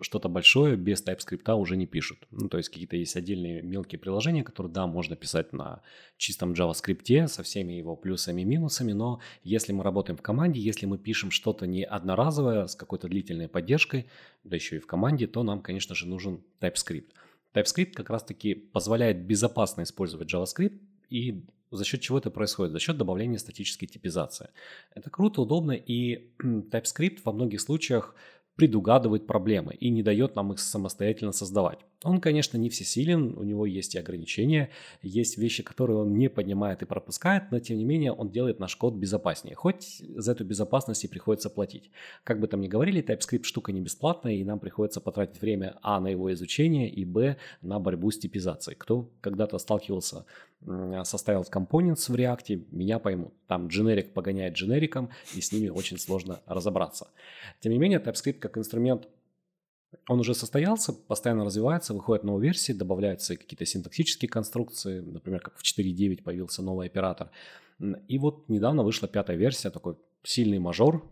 что-то большое без TypeScript уже не пишут. Ну, то есть какие-то есть отдельные мелкие приложения, которые, да, можно писать на чистом JavaScript со всеми его плюсами и минусами, но если мы работаем в команде, если мы пишем что-то не одноразовое с какой-то длительной поддержкой, да еще и в команде, то нам, конечно же, нужен TypeScript. TypeScript как раз-таки позволяет безопасно использовать JavaScript и за счет чего это происходит? За счет добавления статической типизации. Это круто, удобно, и *clears throat* TypeScript во многих случаях предугадывает проблемы и не дает нам их самостоятельно создавать. Он, конечно, не всесилен, у него есть и ограничения, есть вещи, которые он не поднимает и пропускает, но тем не менее он делает наш код безопаснее, хоть за эту безопасность и приходится платить. Как бы там ни говорили, TypeScript штука не бесплатная, и нам приходится потратить время а на его изучение и б на борьбу с типизацией. Кто когда-то сталкивался м, со Styled Components в React, меня поймут. Там дженерик погоняет дженериком, и с ними очень сложно разобраться. Тем не менее, TypeScript как инструмент он уже состоялся, постоянно развивается, выходят новые версии, добавляются какие-то синтаксические конструкции, например, как в 4.9 появился новый оператор. И вот недавно вышла пятая версия, такой сильный мажор.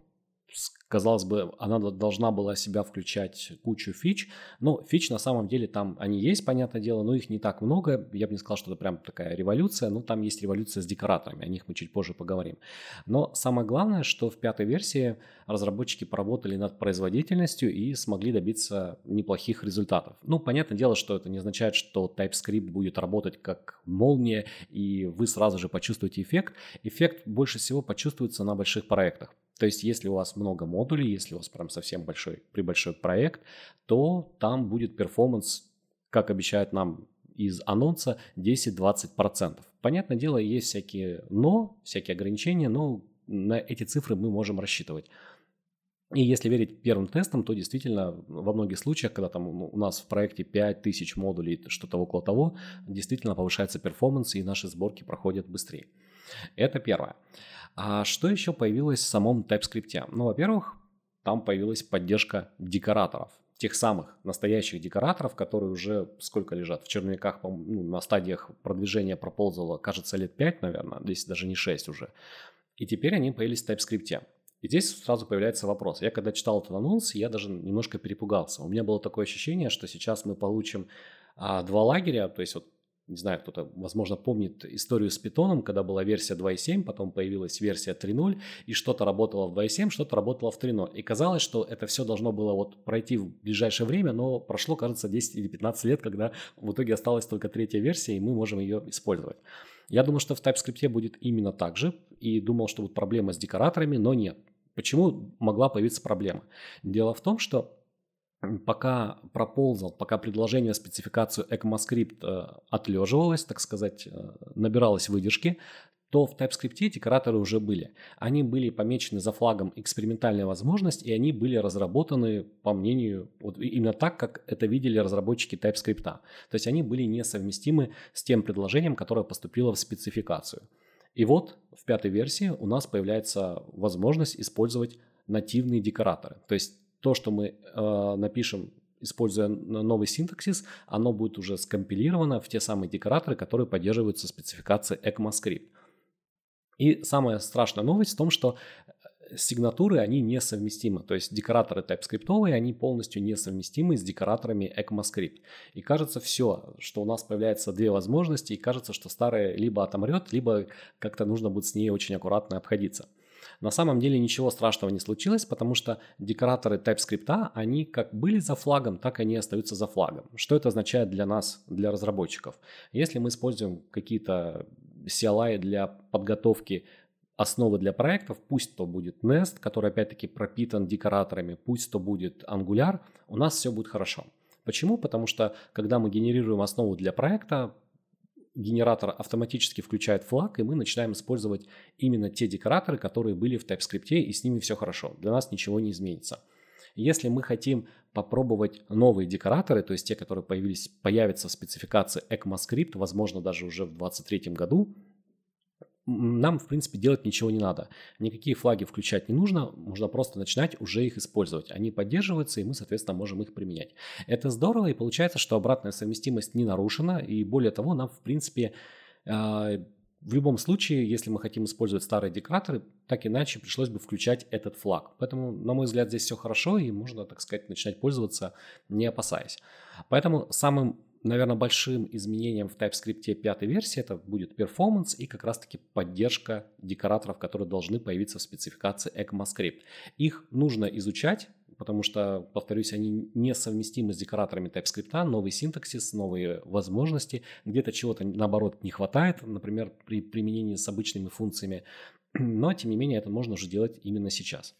С- Казалось бы, она должна была себя включать кучу фич, но фич на самом деле там они есть, понятное дело, но их не так много. Я бы не сказал, что это прям такая революция, но там есть революция с декораторами, о них мы чуть позже поговорим. Но самое главное, что в пятой версии разработчики поработали над производительностью и смогли добиться неплохих результатов. Ну, понятное дело, что это не означает, что TypeScript будет работать как молния, и вы сразу же почувствуете эффект. Эффект больше всего почувствуется на больших проектах. То есть, если у вас много модулей, если у вас прям совсем большой, прибольшой проект, то там будет перформанс, как обещают нам из анонса, 10-20%. Понятное дело, есть всякие но, всякие ограничения, но на эти цифры мы можем рассчитывать. И если верить первым тестам, то действительно во многих случаях, когда там ну, у нас в проекте 5000 модулей, что-то около того, действительно повышается перформанс и наши сборки проходят быстрее. Это первое. А что еще появилось в самом TypeScript? Ну, во-первых, там появилась поддержка декораторов. Тех самых настоящих декораторов, которые уже сколько лежат в черновиках, ну, на стадиях продвижения проползало, кажется, лет 5, наверное, если даже не 6 уже. И теперь они появились в TypeScript. И здесь сразу появляется вопрос. Я когда читал этот анонс, я даже немножко перепугался. У меня было такое ощущение, что сейчас мы получим а, два лагеря, то есть вот не знаю, кто-то, возможно, помнит историю с питоном, когда была версия 2.7, потом появилась версия 3.0, и что-то работало в 2.7, что-то работало в 3.0. И казалось, что это все должно было вот пройти в ближайшее время, но прошло, кажется, 10 или 15 лет, когда в итоге осталась только третья версия, и мы можем ее использовать. Я думал, что в TypeScript будет именно так же, и думал, что будет проблема с декораторами, но нет. Почему могла появиться проблема? Дело в том, что пока проползал, пока предложение спецификацию ECMAScript э, отлеживалось, так сказать, э, набиралось выдержки, то в TypeScript декораторы уже были. Они были помечены за флагом экспериментальная возможность, и они были разработаны, по мнению, вот именно так, как это видели разработчики TypeScript. То есть они были несовместимы с тем предложением, которое поступило в спецификацию. И вот в пятой версии у нас появляется возможность использовать нативные декораторы. То есть то, что мы э, напишем, используя новый синтаксис, оно будет уже скомпилировано в те самые декораторы, которые поддерживаются спецификацией ECMAScript. И самая страшная новость в том, что э, сигнатуры, они несовместимы. То есть декораторы TypeScript, они полностью несовместимы с декораторами ECMAScript. И кажется все, что у нас появляется две возможности, и кажется, что старая либо отомрет, либо как-то нужно будет с ней очень аккуратно обходиться. На самом деле ничего страшного не случилось, потому что декораторы TypeScript, они как были за флагом, так они остаются за флагом. Что это означает для нас, для разработчиков? Если мы используем какие-то CLI для подготовки основы для проектов, пусть то будет Nest, который опять-таки пропитан декораторами, пусть то будет Angular, у нас все будет хорошо. Почему? Потому что когда мы генерируем основу для проекта, генератор автоматически включает флаг, и мы начинаем использовать именно те декораторы, которые были в TypeScript, и с ними все хорошо. Для нас ничего не изменится. Если мы хотим попробовать новые декораторы, то есть те, которые появились, появятся в спецификации ECMAScript, возможно, даже уже в 2023 году, нам, в принципе, делать ничего не надо. Никакие флаги включать не нужно, можно просто начинать уже их использовать. Они поддерживаются, и мы, соответственно, можем их применять. Это здорово, и получается, что обратная совместимость не нарушена, и более того, нам, в принципе, а, в любом случае, если мы хотим использовать старые декораторы, так иначе пришлось бы включать этот флаг. Поэтому, на мой взгляд, здесь все хорошо, и можно, так сказать, начинать пользоваться, не опасаясь. Поэтому самым наверное, большим изменением в TypeScript пятой версии это будет performance и как раз-таки поддержка декораторов, которые должны появиться в спецификации ECMAScript. Их нужно изучать, потому что, повторюсь, они несовместимы с декораторами TypeScript, новый синтаксис, новые возможности, где-то чего-то, наоборот, не хватает, например, при применении с обычными функциями, *clears throat* но, тем не менее, это можно уже делать именно сейчас.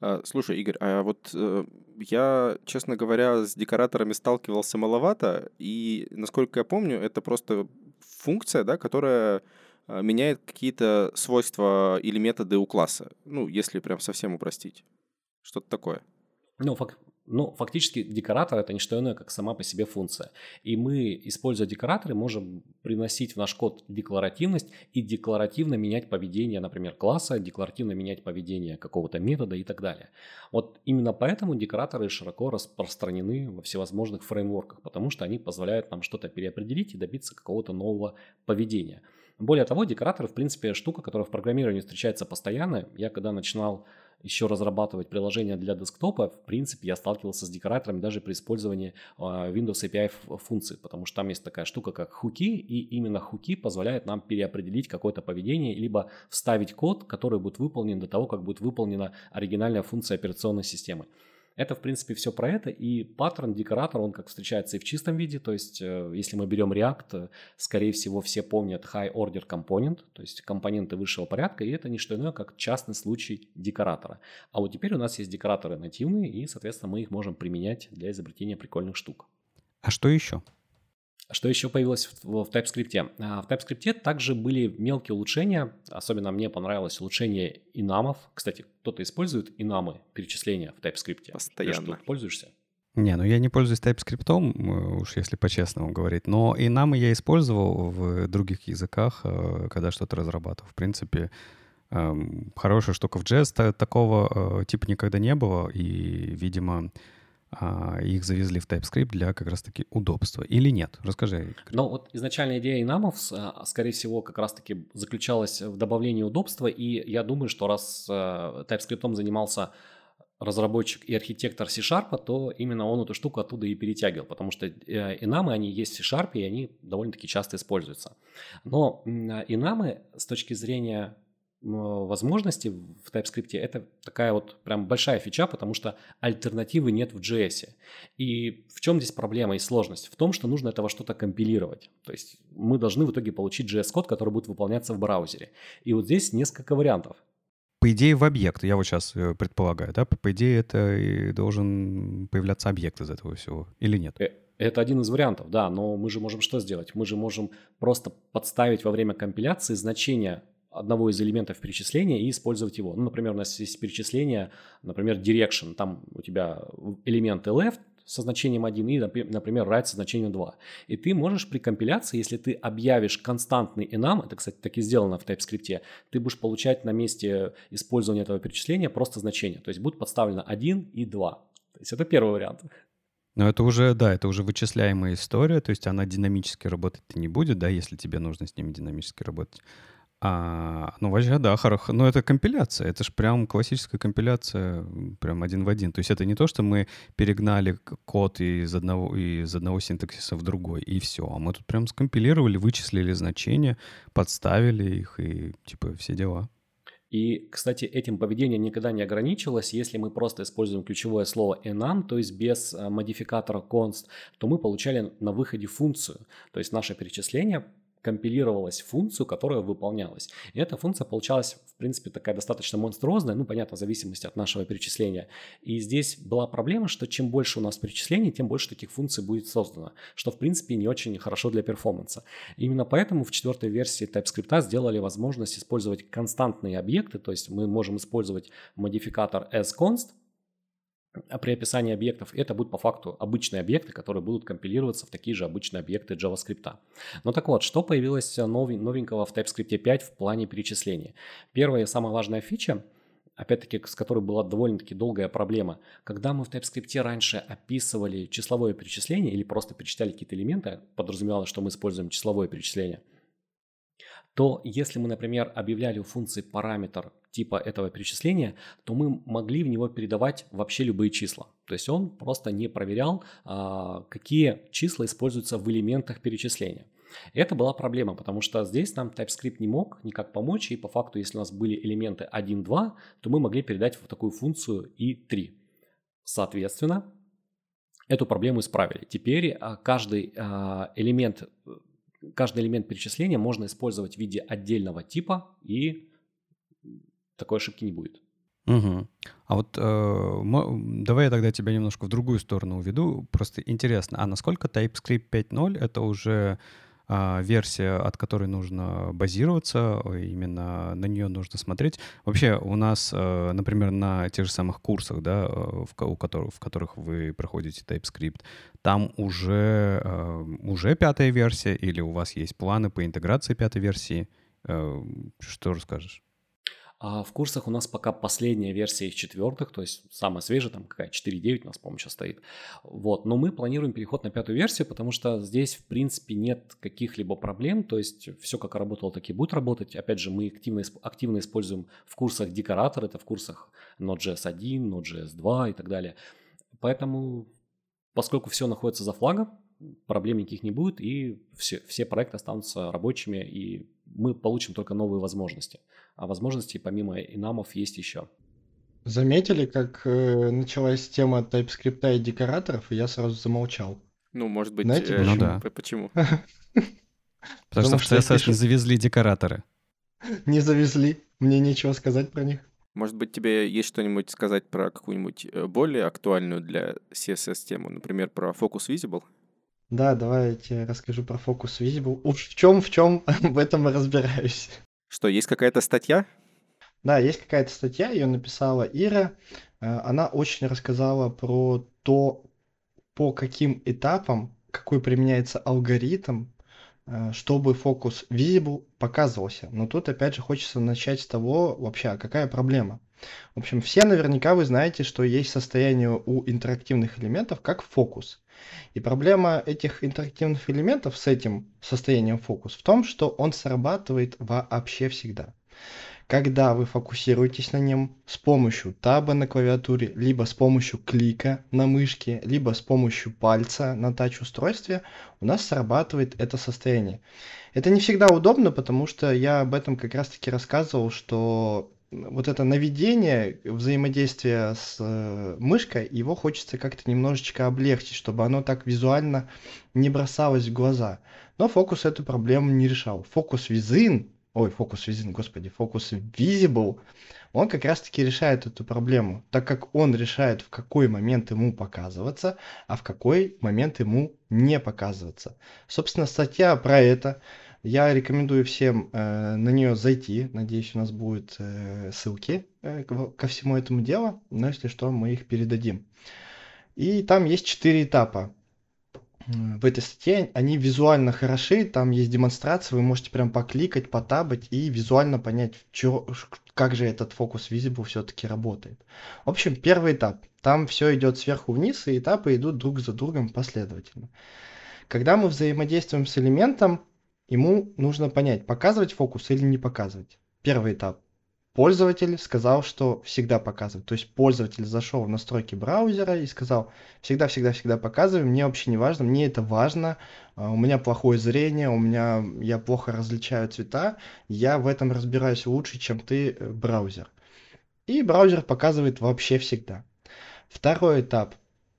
А, слушай, Игорь, а вот э, я, честно говоря, с декораторами сталкивался маловато, и, насколько я помню, это просто функция, да, которая э, меняет какие-то свойства или методы у класса. Ну, если прям совсем упростить. Что-то такое. Ну, фак, ну, фактически декоратор это не что иное, как сама по себе функция. И мы, используя декораторы, можем приносить в наш код декларативность и декларативно менять поведение, например, класса, декларативно менять поведение какого-то метода и так далее. Вот именно поэтому декораторы широко распространены во всевозможных фреймворках, потому что они позволяют нам что-то переопределить и добиться какого-то нового поведения. Более того, декораторы, в принципе, штука, которая в программировании встречается постоянно. Я когда начинал еще разрабатывать приложение для десктопа, в принципе, я сталкивался с декораторами даже при использовании а, Windows API функций, потому что там есть такая штука, как хуки, и именно хуки позволяют нам переопределить какое-то поведение, либо вставить код, который будет выполнен до того, как будет выполнена оригинальная функция операционной системы. Это, в принципе, все про это. И паттерн, декоратор, он как встречается и в чистом виде. То есть, э, если мы берем React, э, скорее всего, все помнят High Order Component, то есть компоненты высшего порядка, и это не что иное, как частный случай декоратора. А вот теперь у нас есть декораторы нативные, и, соответственно, мы их можем применять для изобретения прикольных штук. А что еще? Что еще появилось в, в TypeScript? А, в TypeScript также были мелкие улучшения. Особенно мне понравилось улучшение инамов. Кстати, кто-то использует инамы перечисления в TypeScript? Постоянно. Ты пользуешься? Не, ну я не пользуюсь TypeScript, э, уж если по-честному говорить, но инамы я использовал в других языках, э, когда что-то разрабатывал. В принципе, эм, хорошая штука в JS такого э, типа никогда не было, и, видимо, а, их завезли в TypeScript для как раз-таки удобства. Или нет? Расскажи. Ну вот изначальная идея инамов, а, скорее всего, как раз-таки заключалась в добавлении удобства, и я думаю, что раз э, TypeScript занимался разработчик и архитектор C-Sharp, то именно он эту штуку оттуда и перетягивал, потому что инамы, они есть в C-Sharp, и они довольно-таки часто используются. Но инамы с точки зрения возможностей в TypeScript это такая вот прям большая фича, потому что альтернативы нет в JS. И в чем здесь проблема и сложность? В том, что нужно этого что-то компилировать. То есть мы должны в итоге получить JS-код, который будет выполняться в браузере. И вот здесь несколько вариантов. По идее, в объект, я вот сейчас э, предполагаю, да, по идее, это и должен появляться объект из этого всего, или нет? Э, это один из вариантов, да, но мы же можем что сделать? Мы же можем просто подставить во время компиляции значение одного из элементов перечисления и использовать его. Ну, например, у нас есть перечисление, например, direction, там у тебя элементы left, со значением 1 и, например, right со значением 2. И ты можешь при компиляции, если ты объявишь константный enum, это, кстати, так и сделано в TypeScript, ты будешь получать на месте использования этого перечисления просто значение. То есть будет подставлено 1 и 2. То есть это первый вариант. Но это уже, да, это уже вычисляемая история, то есть она динамически работать не будет, да, если тебе нужно с ними динамически работать. А, ну, вообще, да, хорошо. Но это компиляция. Это же прям классическая компиляция, прям один в один. То есть это не то, что мы перегнали код из одного, из одного синтаксиса в другой, и все. А мы тут прям скомпилировали, вычислили значения, подставили их, и типа все дела. И, кстати, этим поведение никогда не ограничилось. Если мы просто используем ключевое слово enum, то есть без э, модификатора const, то мы получали на выходе функцию. То есть наше перечисление компилировалась функцию, которая выполнялась. И эта функция получалась, в принципе, такая достаточно монструозная, ну, понятно, в зависимости от нашего перечисления. И здесь была проблема, что чем больше у нас перечислений, тем больше таких функций будет создано, что, в принципе, не очень хорошо для перформанса. Именно поэтому в четвертой версии TypeScript сделали возможность использовать константные объекты, то есть мы можем использовать модификатор asConst, а при описании объектов это будут по факту обычные объекты, которые будут компилироваться в такие же обычные объекты JavaScript. Ну так вот, что появилось новенького в TypeScript 5 в плане перечисления? Первая и самая важная фича опять-таки, с которой была довольно-таки долгая проблема. Когда мы в TypeScript раньше описывали числовое перечисление или просто перечисляли какие-то элементы, подразумевалось, что мы используем числовое перечисление, то если мы, например, объявляли у функции параметр типа этого перечисления, то мы могли в него передавать вообще любые числа. То есть он просто не проверял, а, какие числа используются в элементах перечисления. Это была проблема, потому что здесь нам TypeScript не мог никак помочь, и по факту, если у нас были элементы 1, 2, то мы могли передать в такую функцию и 3. Соответственно, эту проблему исправили. Теперь а, каждый а, элемент, каждый элемент перечисления можно использовать в виде отдельного типа и такой ошибки не будет. Угу. А вот э, давай я тогда тебя немножко в другую сторону уведу. Просто интересно, а насколько TypeScript 5.0 это уже э, версия, от которой нужно базироваться, именно на нее нужно смотреть? Вообще у нас, э, например, на тех же самых курсах, да, э, в, у которых, в которых вы проходите TypeScript, там уже, э, уже пятая версия или у вас есть планы по интеграции пятой версии? Э, что расскажешь? А в курсах у нас пока последняя версия из четвертых, то есть самая свежая, там какая 4.9 у нас, по-моему, сейчас стоит. Вот, но мы планируем переход на пятую версию, потому что здесь, в принципе, нет каких-либо проблем, то есть все как работало, так и будет работать. Опять же, мы активно, активно используем в курсах декоратор, это в курсах Node.js 1, Node.js 2 и так далее. Поэтому, поскольку все находится за флагом, проблем никаких не будет, и все, все проекты останутся рабочими, и мы получим только новые возможности. А возможностей помимо инамов есть еще. Заметили, как э, началась тема TypeScript и декораторов, и я сразу замолчал. Ну, может быть, Знаете, э, ну, да. почему? *laughs* Потому что в CSS не завезли декораторы. *laughs* Не завезли. Мне нечего сказать про них. Может быть, тебе есть что-нибудь сказать про какую-нибудь э, более актуальную для CSS тему, например, про Focus Visible? Да, давай я тебе расскажу про Focus Visible. Уж в чем, в чем *laughs* в этом и разбираюсь. Что, есть какая-то статья? Да, есть какая-то статья, ее написала Ира. Э, она очень рассказала про то, по каким этапам, какой применяется алгоритм, э, чтобы фокус visible показывался. Но тут опять же хочется начать с того, вообще, а какая проблема. В общем, все наверняка вы знаете, что есть состояние у интерактивных элементов как фокус. И проблема этих интерактивных элементов с этим состоянием фокус в том, что он срабатывает вообще всегда. Когда вы фокусируетесь на нем с помощью таба на клавиатуре, либо с помощью клика на мышке, либо с помощью пальца на тач-устройстве, у нас срабатывает это состояние. Это не всегда удобно, потому что я об этом как раз-таки рассказывал, что вот это наведение, взаимодействие с э, мышкой, его хочется как-то немножечко облегчить, чтобы оно так визуально не бросалось в глаза. Но фокус эту проблему не решал. Фокус визин ой, фокус визин, господи, фокус visible, он как раз-таки решает эту проблему, так как он решает, в какой момент ему показываться, а в какой момент ему не показываться. Собственно, статья про это. Я рекомендую всем э, на нее зайти. Надеюсь, у нас будут э, ссылки э, ко всему этому делу. Но если что, мы их передадим. И там есть четыре этапа в этой статье, они визуально хороши, там есть демонстрация, вы можете прям покликать, потабать и визуально понять, чё, как же этот фокус Visible все-таки работает. В общем, первый этап. Там все идет сверху вниз, и этапы идут друг за другом последовательно. Когда мы взаимодействуем с элементом, ему нужно понять, показывать фокус или не показывать. Первый этап пользователь сказал, что всегда показывает. То есть пользователь зашел в настройки браузера и сказал, всегда-всегда-всегда показывай, мне вообще не важно, мне это важно, а, у меня плохое зрение, у меня, я плохо различаю цвета, я в этом разбираюсь лучше, чем ты, э, браузер. И браузер показывает вообще всегда. Второй этап.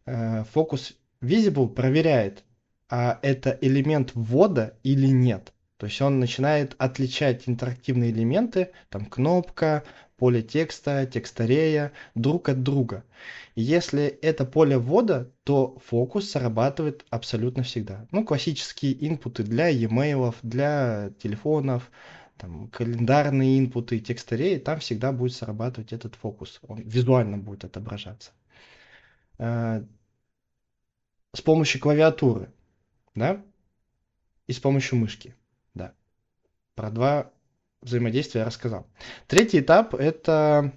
Э, фокус Visible проверяет, а это элемент ввода или нет. То есть он начинает отличать интерактивные элементы, там кнопка, поле текста, текстарея, друг от друга. Если это поле ввода, то фокус срабатывает абсолютно всегда. Ну, классические инпуты для e-mail, для телефонов, там, календарные инпуты, текстареи, там всегда будет срабатывать этот фокус. Он визуально будет отображаться. Э, с помощью клавиатуры, да, и с помощью мышки. Про два взаимодействия я рассказал. Третий этап – это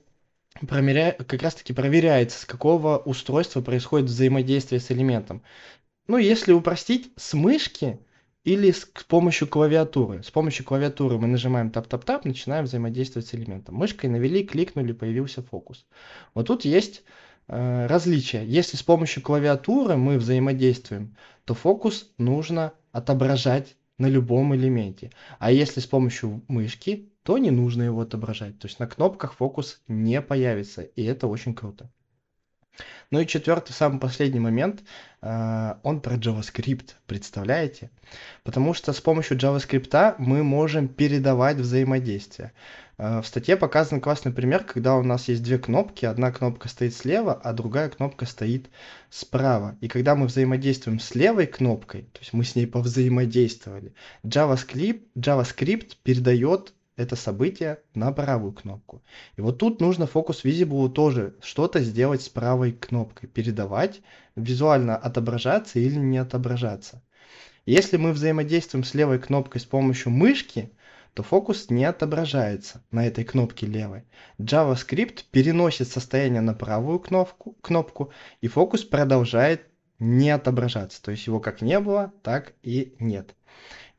промеря... как раз-таки проверяется, с какого устройства происходит взаимодействие с элементом. Ну, если упростить, с мышки или с помощью клавиатуры. С помощью клавиатуры мы нажимаем тап-тап-тап, начинаем взаимодействовать с элементом. Мышкой навели, кликнули, появился фокус. Вот тут есть различие. Если с помощью клавиатуры мы взаимодействуем, то фокус нужно отображать на любом элементе. А если с помощью мышки, то не нужно его отображать. То есть на кнопках фокус не появится, и это очень круто. Ну и четвертый, самый последний момент, э, он про JavaScript, представляете? Потому что с помощью JavaScript мы можем передавать взаимодействие. Э, в статье показан классный пример, когда у нас есть две кнопки, одна кнопка стоит слева, а другая кнопка стоит справа. И когда мы взаимодействуем с левой кнопкой, то есть мы с ней повзаимодействовали, JavaScript, JavaScript передает это событие на правую кнопку. И вот тут нужно фокус Visible тоже что-то сделать с правой кнопкой, передавать, визуально отображаться или не отображаться. Если мы взаимодействуем с левой кнопкой с помощью мышки, то фокус не отображается на этой кнопке левой. JavaScript переносит состояние на правую кнопку, кнопку и фокус продолжает не отображаться. То есть его как не было, так и нет.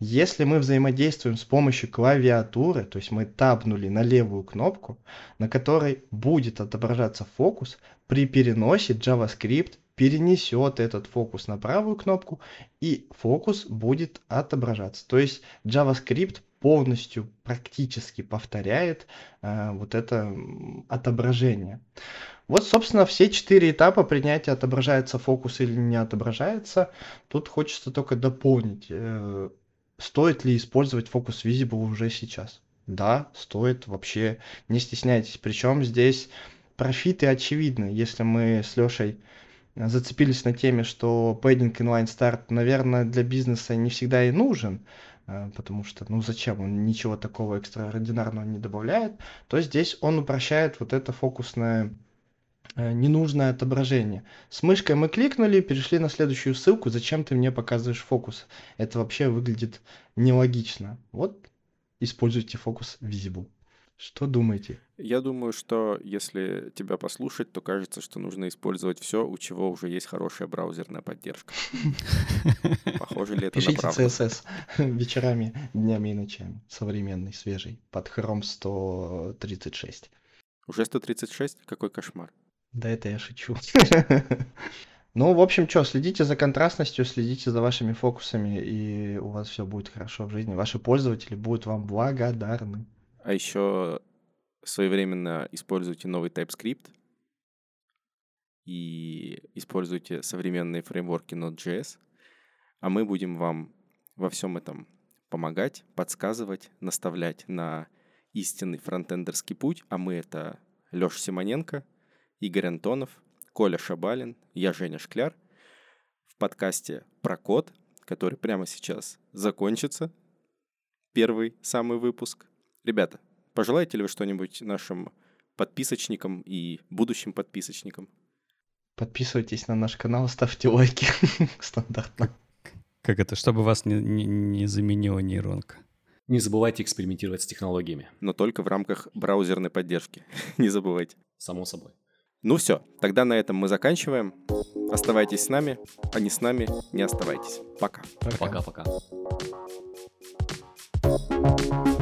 Если мы взаимодействуем с помощью клавиатуры, то есть мы табнули на левую кнопку, на которой будет отображаться фокус, при переносе JavaScript перенесет этот фокус на правую кнопку и фокус будет отображаться. То есть JavaScript полностью практически повторяет э, вот это отображение. Вот, собственно, все четыре этапа принятия, отображается фокус или не отображается. Тут хочется только дополнить. Э, стоит ли использовать фокус Visible уже сейчас? Да, стоит, вообще не стесняйтесь. Причем здесь профиты очевидны. Если мы с Лешей зацепились на теме, что Padding Inline Start, наверное, для бизнеса не всегда и нужен, э, потому что, ну зачем, он ничего такого экстраординарного не добавляет, то здесь он упрощает вот это фокусное ненужное отображение. С мышкой мы кликнули, перешли на следующую ссылку, зачем ты мне показываешь фокус? Это вообще выглядит нелогично. Вот используйте фокус Visible. Что думаете? Я думаю, что если тебя послушать, то кажется, что нужно использовать все, у чего уже есть хорошая браузерная поддержка. *laughs* Похоже ли это на Пишите правду? CSS *laughs* вечерами, днями и ночами. Современный, свежий. Под Chrome 136. Уже 136? Какой кошмар. Да это я шучу. *laughs* Ну, в общем, что, следите за контрастностью, следите за вашими фокусами, и у вас все будет хорошо в жизни. Ваши пользователи будут вам благодарны. А еще своевременно используйте новый TypeScript и используйте современные фреймворки Node.js, а мы будем вам во всем этом помогать, подсказывать, наставлять на истинный фронтендерский путь, а мы это Леша Симоненко, Игорь Антонов, Коля Шабалин, я Женя Шкляр в подкасте про код, который прямо сейчас закончится, первый самый выпуск. Ребята, пожелаете ли вы что-нибудь нашим подписочникам и будущим подписочникам? Подписывайтесь на наш канал, ставьте лайки. *laughs* Стандартно. Как это? Чтобы вас не, не, не заменила нейронка. Не забывайте экспериментировать с технологиями, Но только в рамках браузерной поддержки. *laughs* Не забывайте. само собой. Ну все, тогда на этом мы заканчиваем. Оставайтесь с нами, а не с нами не оставайтесь. Пока. Пока-пока. Пока.